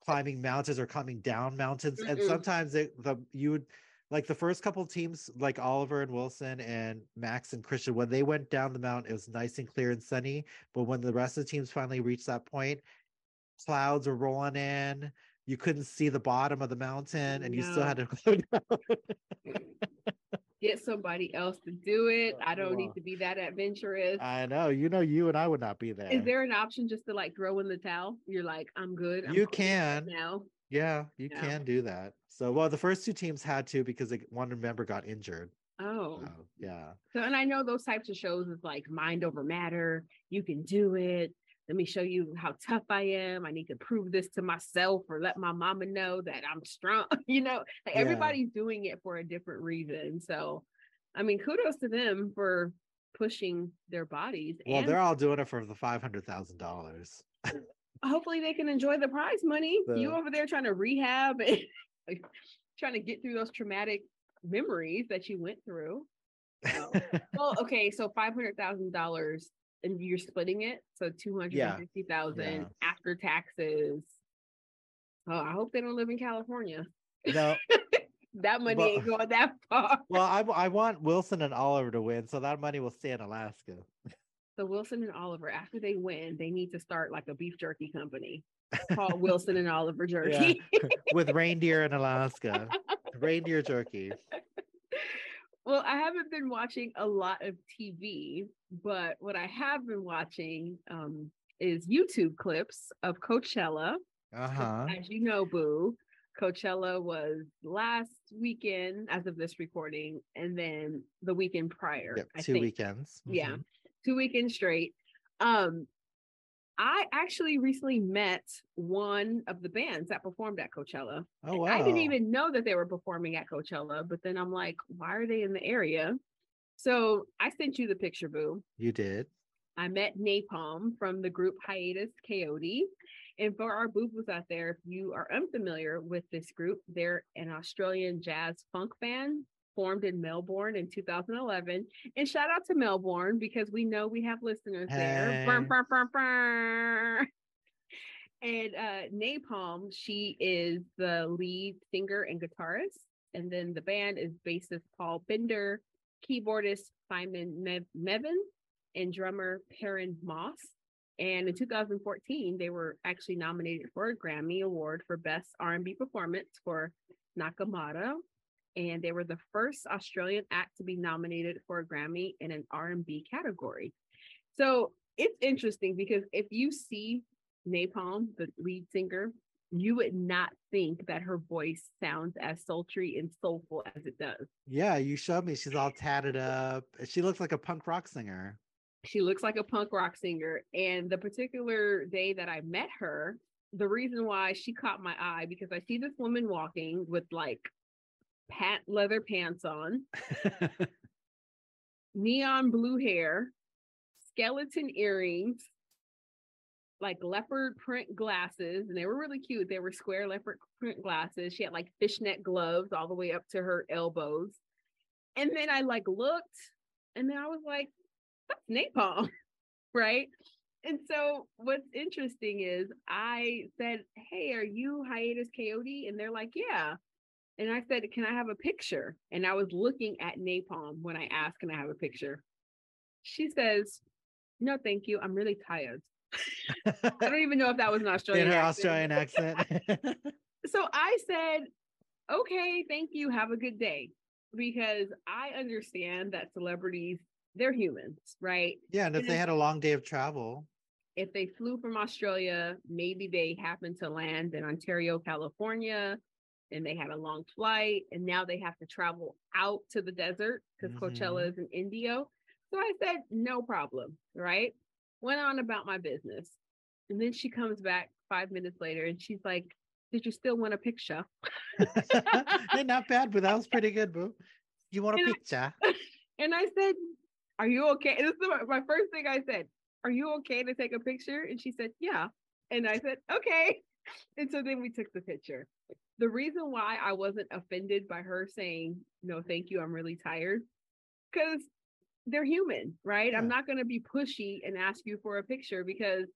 climbing mountains or coming down mountains, and Mm-mm. sometimes it, the you would like the first couple teams like Oliver and Wilson and Max and Christian when they went down the mountain it was nice and clear and sunny, but when the rest of the teams finally reached that point, clouds were rolling in. You couldn't see the bottom of the mountain, and you still had to go down. get somebody else to do it. I don't Wow. need to be that adventurous. I know. You know, you and I would not be there. Is there an option just to like throw in the towel? You're like, I'm good. I'm You can. now. Yeah, you Yeah. can do that. So, well, the first two teams had to because one member got injured. Oh, So, yeah. so and I know those types of shows is like mind over matter. You can do it. Let me show you how tough I am. I need to prove this to myself or let my mama know that I'm strong. you know, like Yeah. everybody's doing it for a different reason. So I mean, kudos to them for pushing their bodies. Well, and they're all doing it for the five hundred thousand dollars. hopefully they can enjoy the prize money. You over there trying to rehab and like, trying to get through those traumatic memories that you went through. So- well, okay, so five hundred thousand dollars, and you're splitting it, so two hundred and fifty thousand Yeah. after taxes. Oh, I hope they don't live in California. no, That money Well- ain't going that far. well, I I want Wilson and Oliver to win, so that money will stay in Alaska. So Wilson and Oliver, after they win, they need to start like a beef jerky company called Wilson and Oliver Jerky. with reindeer in Alaska. reindeer jerky. Well, I haven't been watching a lot of TV, but what I have been watching um, is YouTube clips of Coachella. Uh huh. As you know, Boo, Coachella was last weekend as of this recording, and then the weekend prior. Yep, two think. weekends. Yeah, Mhm. two weekends straight. Um, I actually recently met one of the bands that performed at Coachella. Oh wow. I didn't even know that they were performing at Coachella, but then I'm like, why are they in the area? So I sent you the picture, Boo. You did. I met Nai Palm from the group Hiatus Kaiyote. And for our booths out there, if you are unfamiliar with this group, they're an Australian jazz funk band formed in Melbourne in 2011. And shout out to Melbourne because we know we have listeners there. Hey. Burr, burr, burr, burr. And uh, Nai Palm, she is the lead singer and guitarist. And then the band is bassist Paul Bender, keyboardist Simon Mev- Mavin, and drummer Perrin Moss. And in 2014, they were actually nominated for a Grammy Award for Best R&B Performance for Nakamarra. And they were the first Australian act to be nominated for a Grammy in an R&B category. So it's interesting because if you see Nai Palm, the lead singer, you would not think that her voice sounds as sultry and soulful as it does. Yeah, you showed me. She's all tatted up. She looks like a punk rock singer. She looks like a punk rock singer. And the particular day that I met her, the reason why she caught my eye because I see this woman walking with like pat leather pants on, neon blue hair, skeleton earrings, like leopard print glasses, and they were really cute. They were square leopard print glasses. She had like fishnet gloves all the way up to her elbows. And then I like looked, and then I was like, that's Nai Palm, right? And so what's interesting is I said, Hey, are you Hiatus Kaiyote? And they're like, Yeah. And I said, Can I have a picture? And I was looking at Nai Palm when I asked, Can I have a picture? She says, No, thank you. I'm really tired. I don't even know if that was an Australian. in her accent. Australian accent. So I said, Okay, thank you. Have a good day. Because I understand that celebrities, they're humans, right? yeah, and if they Yeah. had a long day of travel, if they flew from Australia, maybe they happened to land in Ontario, California, and they had a long flight, and now they have to travel out to the desert because Coachella mm-hmm. is in Indio. So I said, no problem, right? Went on about my business. And then she comes back five minutes later and she's like, Did you still want a picture? hey, not bad, but that was pretty good, boo. You want a And I- picture? And I said, Are you okay? This is my- my first thing I said. Are you okay to take a picture? And she said, Yeah. And I said, Okay. And so then we took the picture. The reason why I wasn't offended by her saying, No, thank you, I'm really tired, because they're human, right? I'm not going to be pushy and ask you for a picture because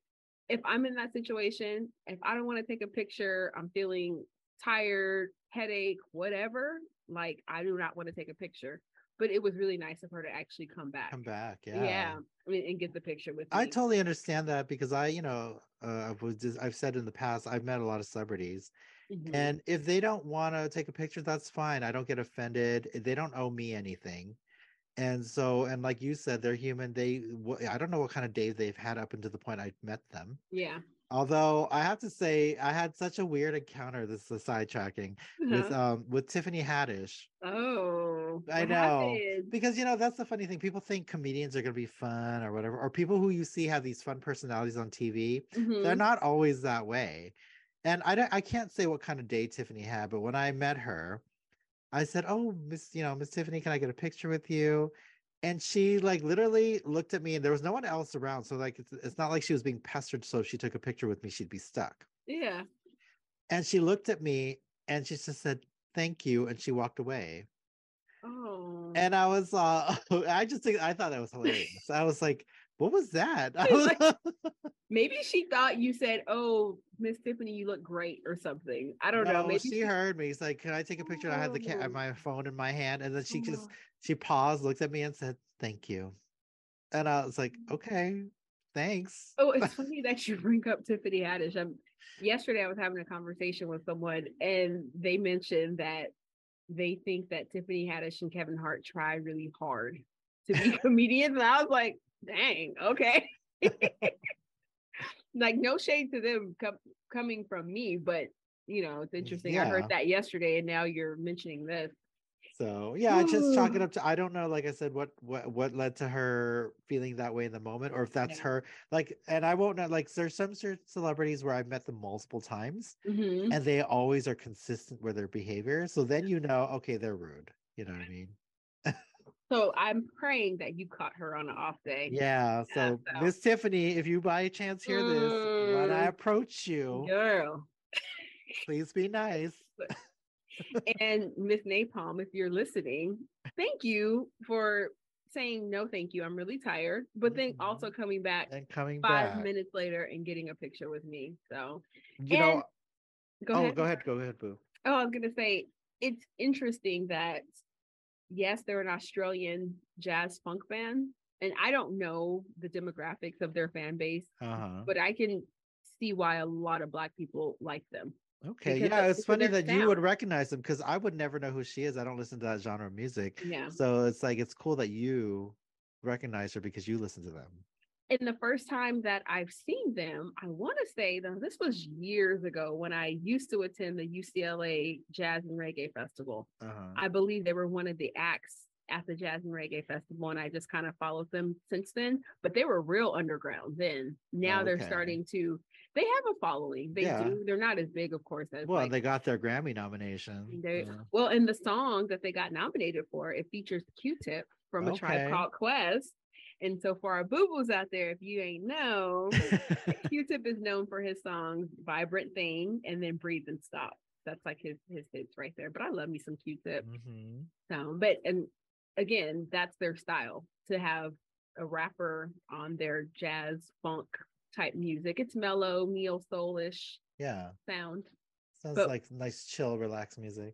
if I'm in that situation, if I don't want to take a picture, I'm feeling tired, headache, whatever, like I do not want to take a picture. But it was really nice of her to actually come back. Come back, yeah. Yeah. I mean, and get the picture with I totally understand that because I, you know, uh, was just, I've said in the past, I've met a lot of celebrities, Mhm. and if they don't want to take a picture, that's fine. I don't get offended. They don't owe me anything. And so, and like you said, they're human. They, I don't know what kind of days they've had up until the point I met them. yeah. Although I have to say, I had such a weird encounter. This is sidetracking with Uh-huh. um with Tiffany Haddish oh, I know. happened? because you know that's the funny thing. People think comedians are gonna be fun or whatever, or people who you see have these fun personalities on TV. They're Mhm. not always that way. And I don't, I can't say what kind of day Tiffany had, but when I met her, I said, "Oh, Miss, you know, Miss Tiffany, can I get a picture with you?" And she like literally looked at me, and there was no one else around, so like it's, it's not like she was being pestered. So if she took a picture with me, she'd be stuck. Yeah. And she looked at me, and she just said, "Thank you," and she walked away. Oh. And I was, uh, I just think I thought that was hilarious. I was like, "What was that?" Was, Like- Maybe she thought you said, "Oh, Miss Tiffany, you look great" or something. I don't know. Maybe she heard me. She's like, "Can I take a picture?" And I had the ca- Oh. my phone in my hand, and then she just Oh. she paused, looked at me, and said, "Thank you." And I was like, "Okay, thanks." Oh, it's funny that you bring up Tiffany Haddish. Um, yesterday, I was having a conversation with someone, and they mentioned that they think that Tiffany Haddish and Kevin Hart try really hard to be comedians, and I was like, "Dang, okay." like, no shade to them com- coming from me, but you know, it's interesting. I heard that yesterday, and now you're mentioning this. So yeah, I just chalk it up to I don't know, like I said, what what what led to her feeling that way in the moment, or if that's Yeah. her like. And I won't know, like there's some celebrities where I've met them multiple times, Mhm. and they always are consistent with their behavior. So then you know, okay, they're rude. You know what I mean? So I'm praying that you caught her on an off day. Yeah. So so- Miss Tiffany, if you by chance hear this, when I Mm. approach you, Girl. please be nice. and Miss Nai Palm, if you're listening, thank you for saying no, thank you. I'm really tired, but then also coming back And coming five back, minutes later and getting a picture with me. So you know. go oh, ahead. go ahead, go ahead, Boo. Oh, I was gonna say it's interesting that yes, they're an Australian jazz funk band, and I don't know the demographics of their fan base, Uh huh. but I can see why a lot of black people like them. Okay, because yeah, it's funny that you would recognize them because I would never know who she is. I don't listen to that genre of music. Yeah. So it's like it's cool that you recognize her because you listen to them. And the first time that I've seen them, I want to say though, this was years ago when I used to attend the UCLA Jazz and Reggae Festival. Uh-huh. I believe they were one of the acts at the Jazz and Reggae Festival, and I just kind of followed them since then. But they were real underground then. Now they're starting to. They have a following. They Yeah. do. They're not as big, of course, as Well, like, they got their Grammy nomination. they- yeah. well, in the song that they got nominated for, it features Q-Tip from a tribe Okay. called Quest. And so for our boo-boos out there, if you ain't know, Q-Tip is known for his songs "Vibrant Thing" and then "Breathe and Stop." That's like his his hits right there. But I love me some Q-Tip. Mhm. So, but and again, that's their style to have a rapper on their jazz funk type music. It's mellow, neo soulish Yeah. sound. Sounds But- like nice, chill, relaxed music.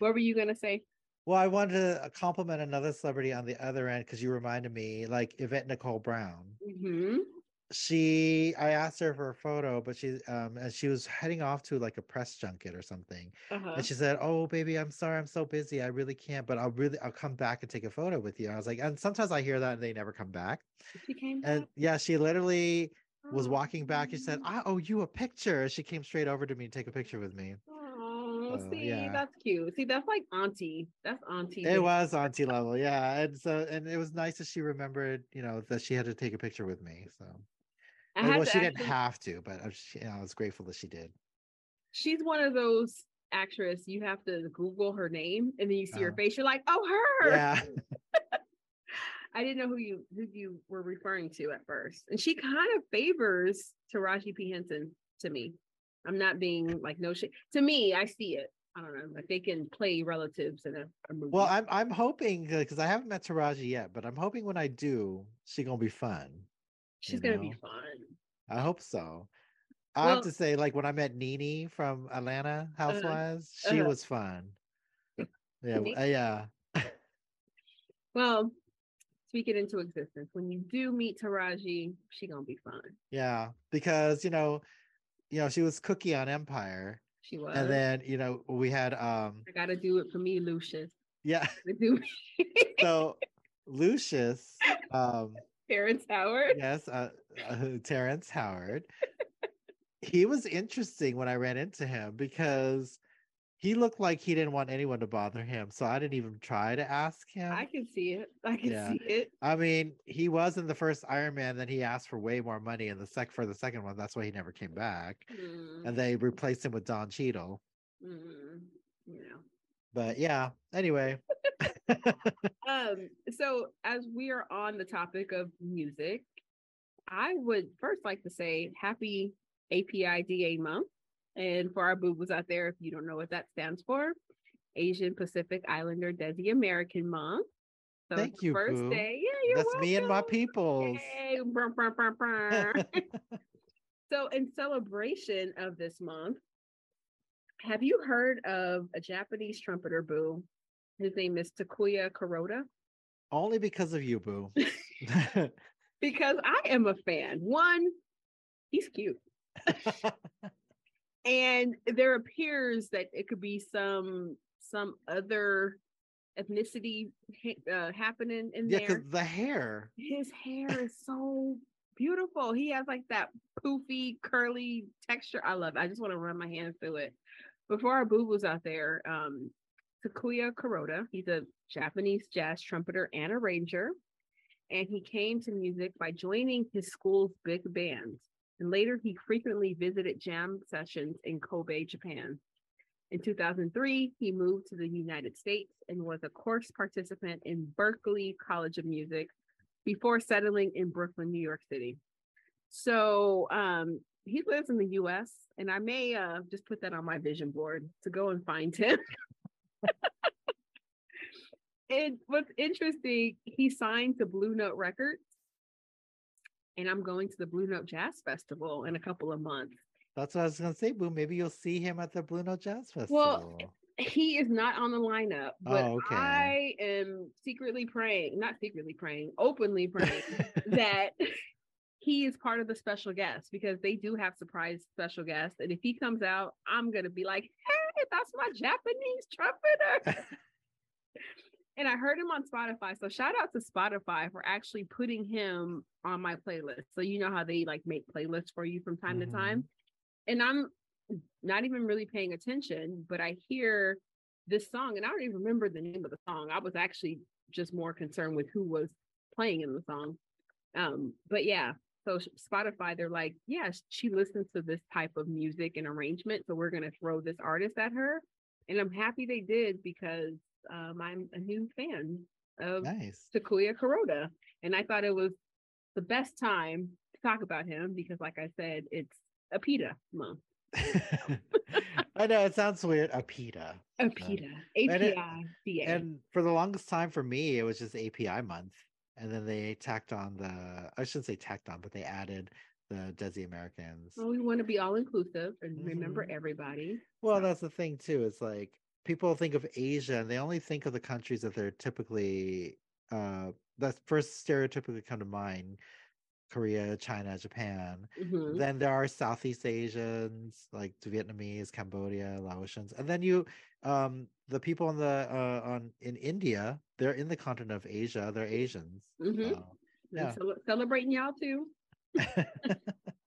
What were you gonna say? Well, I wanted to uh, compliment another celebrity on the other end because you reminded me, like Yvette Nicole Brown. hmm She, I asked her for a photo, but she, um, and she was heading off to like a press junket or something. Uh-huh. And she said, "Oh, baby, I'm sorry, I'm so busy. I really can't, but I'll really, I'll come back and take a photo with you." And I was like, and sometimes I hear that and they never come back. She came And back. yeah, she literally was Oh. walking back. She said, "I owe you a picture." She came straight over to me to take a picture with me. Oh, So, see, yeah. that's cute. See, that's like auntie. That's auntie. It was auntie level, yeah. And so, and it was nice that she remembered, you know, that she had to take a picture with me. So, I Uh, well, she didn't have to, but I was, you know, I was grateful that she did. She's one of those actress. You have to Google her name, and then you see her Uh-huh. face. You're like, oh, her. Yeah, I didn't know who you who you were referring to at first, and she kind of favors Taraji P Henson to me. I'm not being like no shit. To me, I see it. I don't know, like they can play relatives in a, a movie. Well, I'm I'm hoping because I haven't met Taraji yet, but I'm hoping when I do, she gonna be fun. she's gonna be know. fun. I hope so. I Well- have to say, like when I met Nene from Atlanta Housewives, she uh-huh. was fun. Yeah, uh, yeah, Well, speak it into existence. When you do meet Taraji, she gonna be fun. yeah. Because you know, you know, she was Cookie on Empire, She was. and then you know we had um, I gotta do it for me, Lucious. yeah. Do So Lucious, um, Terrence Howard. yes, uh, uh, Terrence Howard. He was interesting when I ran into him because he looked like he didn't want anyone to bother him. So I didn't even try to ask him. I can see it. I can Yeah. see it. I mean, he was in the first Iron Man, then he asked for way more money in the sec for the second one. That's why he never came back. Mm, And they replaced him with Don Cheadle. mm, know. But yeah, anyway. um, so as we are on the topic of music, I would first like to say happy APIDA month. And for our boo-boos out there, if you don't know what that stands for, Asian Pacific Islander Desi American month. So Thank you. First boo. day. Yeah, That's welcome. me and my peoples. Brr, brr, brr, so in celebration of this month, have you heard of a Japanese trumpeter boo? His name is Takuya Kuroda. Only because of you, boo. because I am a fan. One, he's cute. and there appears that it could be some some other ethnicity uh, happening in yeah, there. because the hair. His hair is so beautiful. He has like that poofy, curly texture. I love it. I just want to run my hand through it. Before our boo boos out there, um, Takuya Kuroda, he's a Japanese jazz trumpeter and arranger. And he came to music by joining his school's big band. And later, he frequently visited jam sessions in Kobe, Japan. In 2003, he moved to the United States and was a course participant in Berklee College of Music before settling in Brooklyn, New York City. So um, he lives in the US, and I may uh, just put that on my vision board to go and find him. and what's interesting, he signed to Blue Note Records, and I'm going to the Blue Note Jazz Festival in a couple of months. That's what I was gonna say, Boo. Maybe you'll see him at the Blue Note Jazz Festival. Well, he is not on the lineup, oh, but oh, okay. I am secretly praying, not secretly praying, openly praying that he is part of the special guest because they do have surprise special guests. And if he comes out, I'm gonna be like, hey, that's my Japanese trumpeter. and I heard him on Spotify. So shout out to Spotify for actually putting him on my playlist. So you know how they like make playlists for you from time mm-hmm. to time and I'm not even really paying attention, but I hear this song and I don't even remember the name of the song. I was actually just more concerned with who was playing in the song. Um, but yeah, so Spotify, they're like, yeah, she listens to this type of music and arrangement. So we're going to throw this artist at her. And I'm happy they did because um, I'm a new fan of nice. Takuya Kuroda. And I thought it was the best time to talk about him because, like I said, it's APIDA month. I know it sounds weird. APIDA. APIDA. API. And, for the longest time for me, it was just API month. And then they tacked on the, I shouldn't say tacked on, but they added the Desi Americans. Well, we want to be all inclusive and mm-hmm. remember everybody. Well, so. that's the thing too. It's like people think of Asia and they only think of the countries that they're typically, uh, that first stereotypically come to mind Korea, China, Japan. Mm-hmm. Then there are Southeast Asians like Vietnamese, Cambodia, Laotians, and then you, um, the people in the uh, on in India, they're in the continent of Asia. They're Asians. Mm-hmm. Uh, yeah, celebrating y'all too.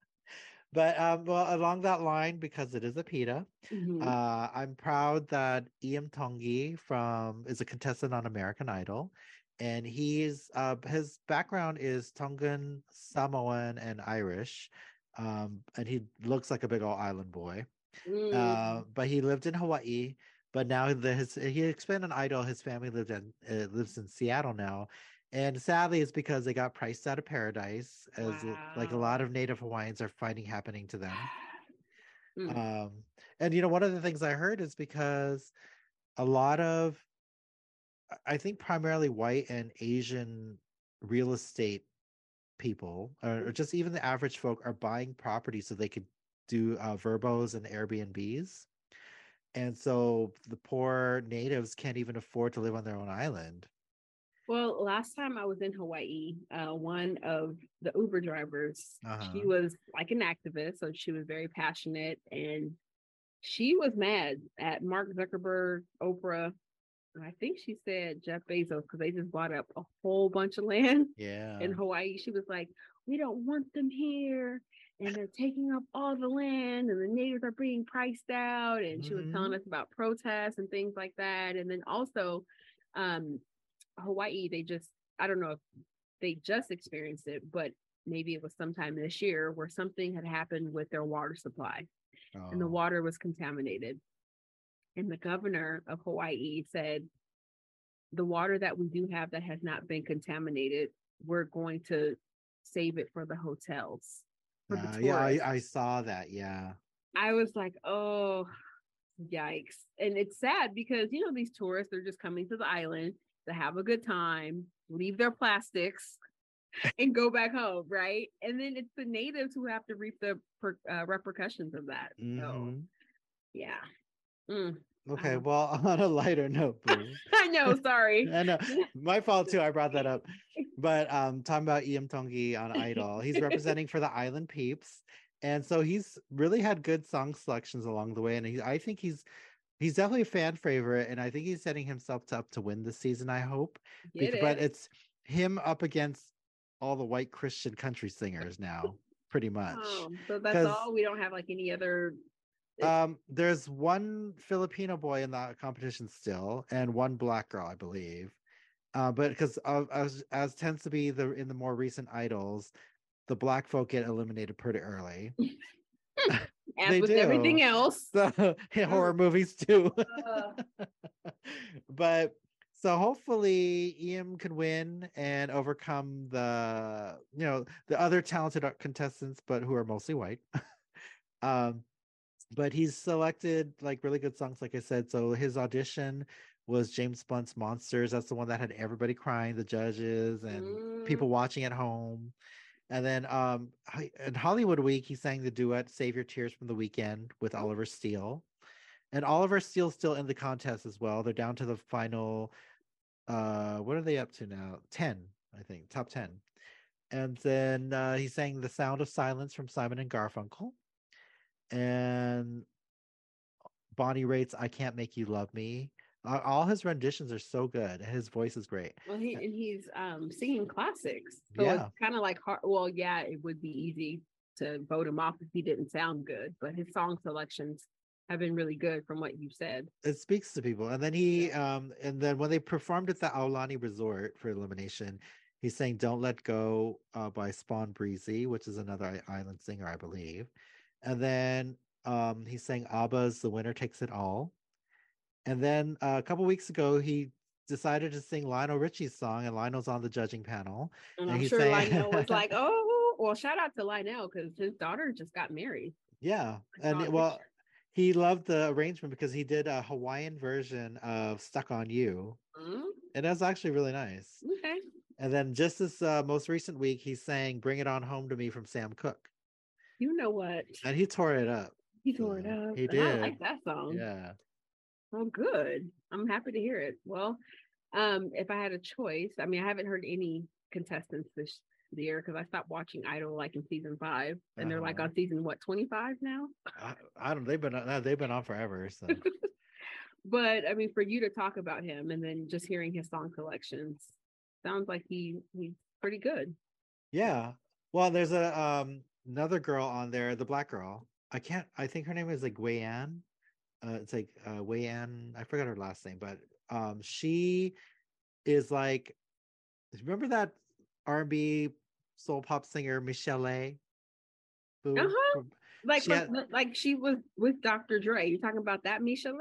but um, well, along that line, because it is APIDA, mm-hmm. uh, I'm proud that Iam Tongi from is a contestant on American Idol, and he's uh, his background is Tongan, Samoan, and Irish, um, and he looks like a big old island boy. Mm. Uh, but he lived in Hawaii. But now the, his he expanded an idol. His family lived in uh, lives in Seattle now, and sadly, it's because they got priced out of paradise, as wow. like a lot of Native Hawaiians are finding happening to them. Mm. Um, and you know, one of the things I heard is because a lot of I think primarily white and Asian real estate people, or, or, mm. just even the average folk, are buying property so they could do uh, Vrbos and Airbnbs. And so the poor natives can't even afford to live on their own island. Well, last time I was in Hawaii, uh, one of the Uber drivers, uh-huh. she was like an activist, so she was very passionate, and she was mad at Mark Zuckerberg, Oprah, I think she said Jeff Bezos because they just bought up a whole bunch of land yeah. in Hawaii. She was like, We don't want them here. And they're taking up all the land, and the natives are being priced out. And mm-hmm. she was telling mm-hmm. us about protests and things like that. And then also, um, Hawaii, they just, I don't know if they just experienced it, but maybe it was sometime this year where something had happened with their water supply oh. and the oh. water was contaminated and the governor of Hawaii said, the water that we do have that has not been contaminated, we're going to save it for the hotels. For Uh, the yeah, I. I saw that. Yeah. I was like, oh, yikes. And it's sad because, you know, these tourists, they're just coming to the island to have a good time, leave their plastics, and go back home, right? And then it's the natives who have to reap the per, uh, repercussions of that. So, Mhm. yeah. Mm. Okay. Uh-huh. Well, on a lighter note, Boo. I know, sorry. I know my fault too. I brought that up. But um talking about Iam Tongi on Idol, he's representing for the Island Peeps. And so he's really had good song selections along the way. And he, I think he's he's definitely a fan favorite. And I think he's setting himself up to win this season, I hope. Get Bec- But it's him up against all the white Christian country singers now, pretty much. Oh, so that's all. We don't have like any other. Um, there's one Filipino boy in that competition still, and one black girl, I believe. Uh, but because as as tends to be the in the more recent idols, the black folk get eliminated pretty early. As they with everything else. So horror movies too. Uh, but so hopefully Iam can win and overcome the you know the other talented contestants, but who are mostly white. um, but he's selected like really good songs, like I said. So his audition was James Blunt's Monsters. That's the one that had everybody crying, the judges and mm, people watching at home. And then um in Hollywood Week, he sang the duet Save Your Tears from the Weeknd with Oliver Steele. And Oliver Steele's still in the contest as well. They're down to the final uh what are they up to now? 10, I think, top 10. And then uh he sang The Sound of Silence from Simon and Garfunkel. And Bonnie Raitt's I Can't Make You Love Me. Uh, all his renditions are so good. His voice is great. Well, he and he's um singing classics. So Yeah. it's kind of like hard. Well, yeah, it would be easy to vote him off if he didn't sound good, but his song selections have been really good from what you said. it speaks to people and then he um and then when they performed at the aulani resort for elimination he sang don't let go uh, by spawn breezy which is another island singer i believe and then um he sang abba's the winner takes it all and then uh, a couple weeks ago he decided to sing lionel richie's song and lionel's on the judging panel And And I'm sure sang- Lionel was like, "Oh, well, shout out to Lionel because his daughter just got married." yeah and well picture. he loved the arrangement because he did a hawaiian version of stuck on you Mm, and that's actually really nice okay, And then just this uh, most recent week, he sang "Bring It On Home to Me" from Sam Cooke, you know what? and he tore it up. He tore it up. he and I like did. that song. Yeah, Oh, good. I'm happy to hear it. Well, um, if I had a choice, I mean, I haven't heard any contestants this year because I stopped watching Idol like in season five, and they're like Uh-huh. on season what 25 now. I, I don't. They've been on- uh, they've been on forever. So But I mean, for you to talk about him and then just hearing his song collections sounds like he he's pretty good. yeah. Well, there's a um another girl on there, the black girl. I can't. I think her name is like Wei Ann. Uh, it's like uh, Wei Ann. I forgot her last name, but um, she is like. Remember that R&B soul pop singer Michel'le? Uh-huh. From- Like She like, had- like she was with Dr. Dre. You talking about that Michelle?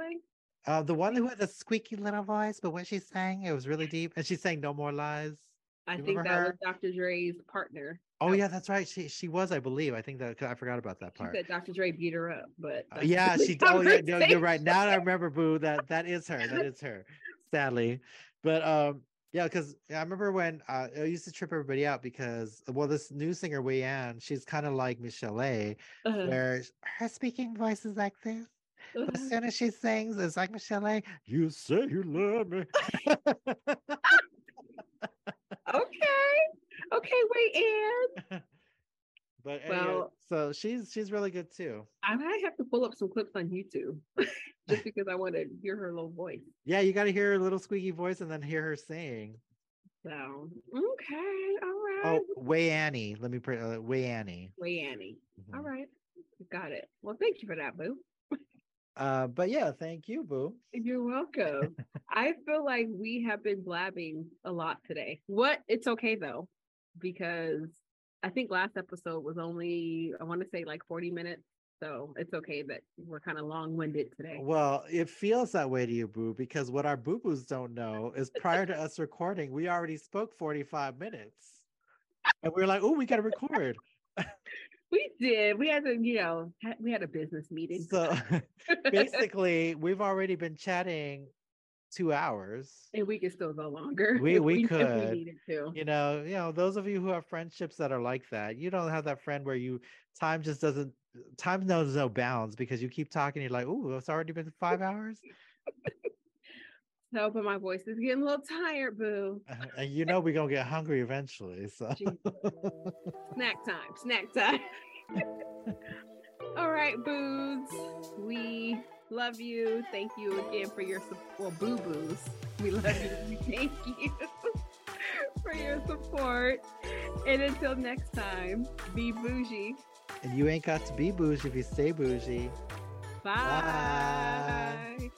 Uh, the one who had the squeaky little voice, but when she sang, it was really deep, and she sang "No More Lies." I You think that her? was Dr. Dre's partner. Oh yeah, that's right. She she was, I believe. I think that I forgot about that She part. said Dr. Dre beat her up, but Uh, yeah, she. Oh yeah, no, you're right. Now I remember, Boo. That that is her. That is her. Sadly, but um, yeah, because I remember when uh, it used to trip everybody out because well, this new singer Wei Ann, she's kind of like Michel'le, Uh-huh, where her speaking voice is like this. Uh-huh. as soon as she sings, it's like Michel'le, you say you love me. Okay. Wait, Ann. but anyway, Well- so she's she's really good too. I might have to pull up some clips on YouTube just because I want to hear her little voice. Yeah, you got to hear her little squeaky voice and then hear her sing. So, okay, all right. Oh, Wé Ani. Let me put uh, Wé Ani. Wé Ani. All Mhm. right. Got it. Well, thank you for that, Boo. Uh, but yeah, thank you, Boo. You're welcome. I feel like we have been blabbing a lot today. What? It's okay though, because I think last episode was only, I want to say like 40 minutes. So it's okay that we're kind of long winded today. Well, it feels that way to you, Boo, because what our boo boos don't know is prior to us recording, we already spoke 45 minutes. And we are like, oh, we got to record. we did. We had to, you know, we had a business meeting. So basically, we've already been chatting two hours. And we could still go longer. We we, we could. we needed to. You know, you know, those of you who have friendships that are like that, you don't have that friend where you time just doesn't time knows no bounds because you keep talking. You're like, oh, it's already been five hours. No, but my voice is getting a little tired, boo. And you know we're gonna get hungry eventually. So snack time, snack time. All right, boos. We love you. Thank you again for your support. Well, boo boos. We love you. Thank you for your support. And until next time, be bougie. And you ain't got to be bougie if you stay bougie. Bye. Bye.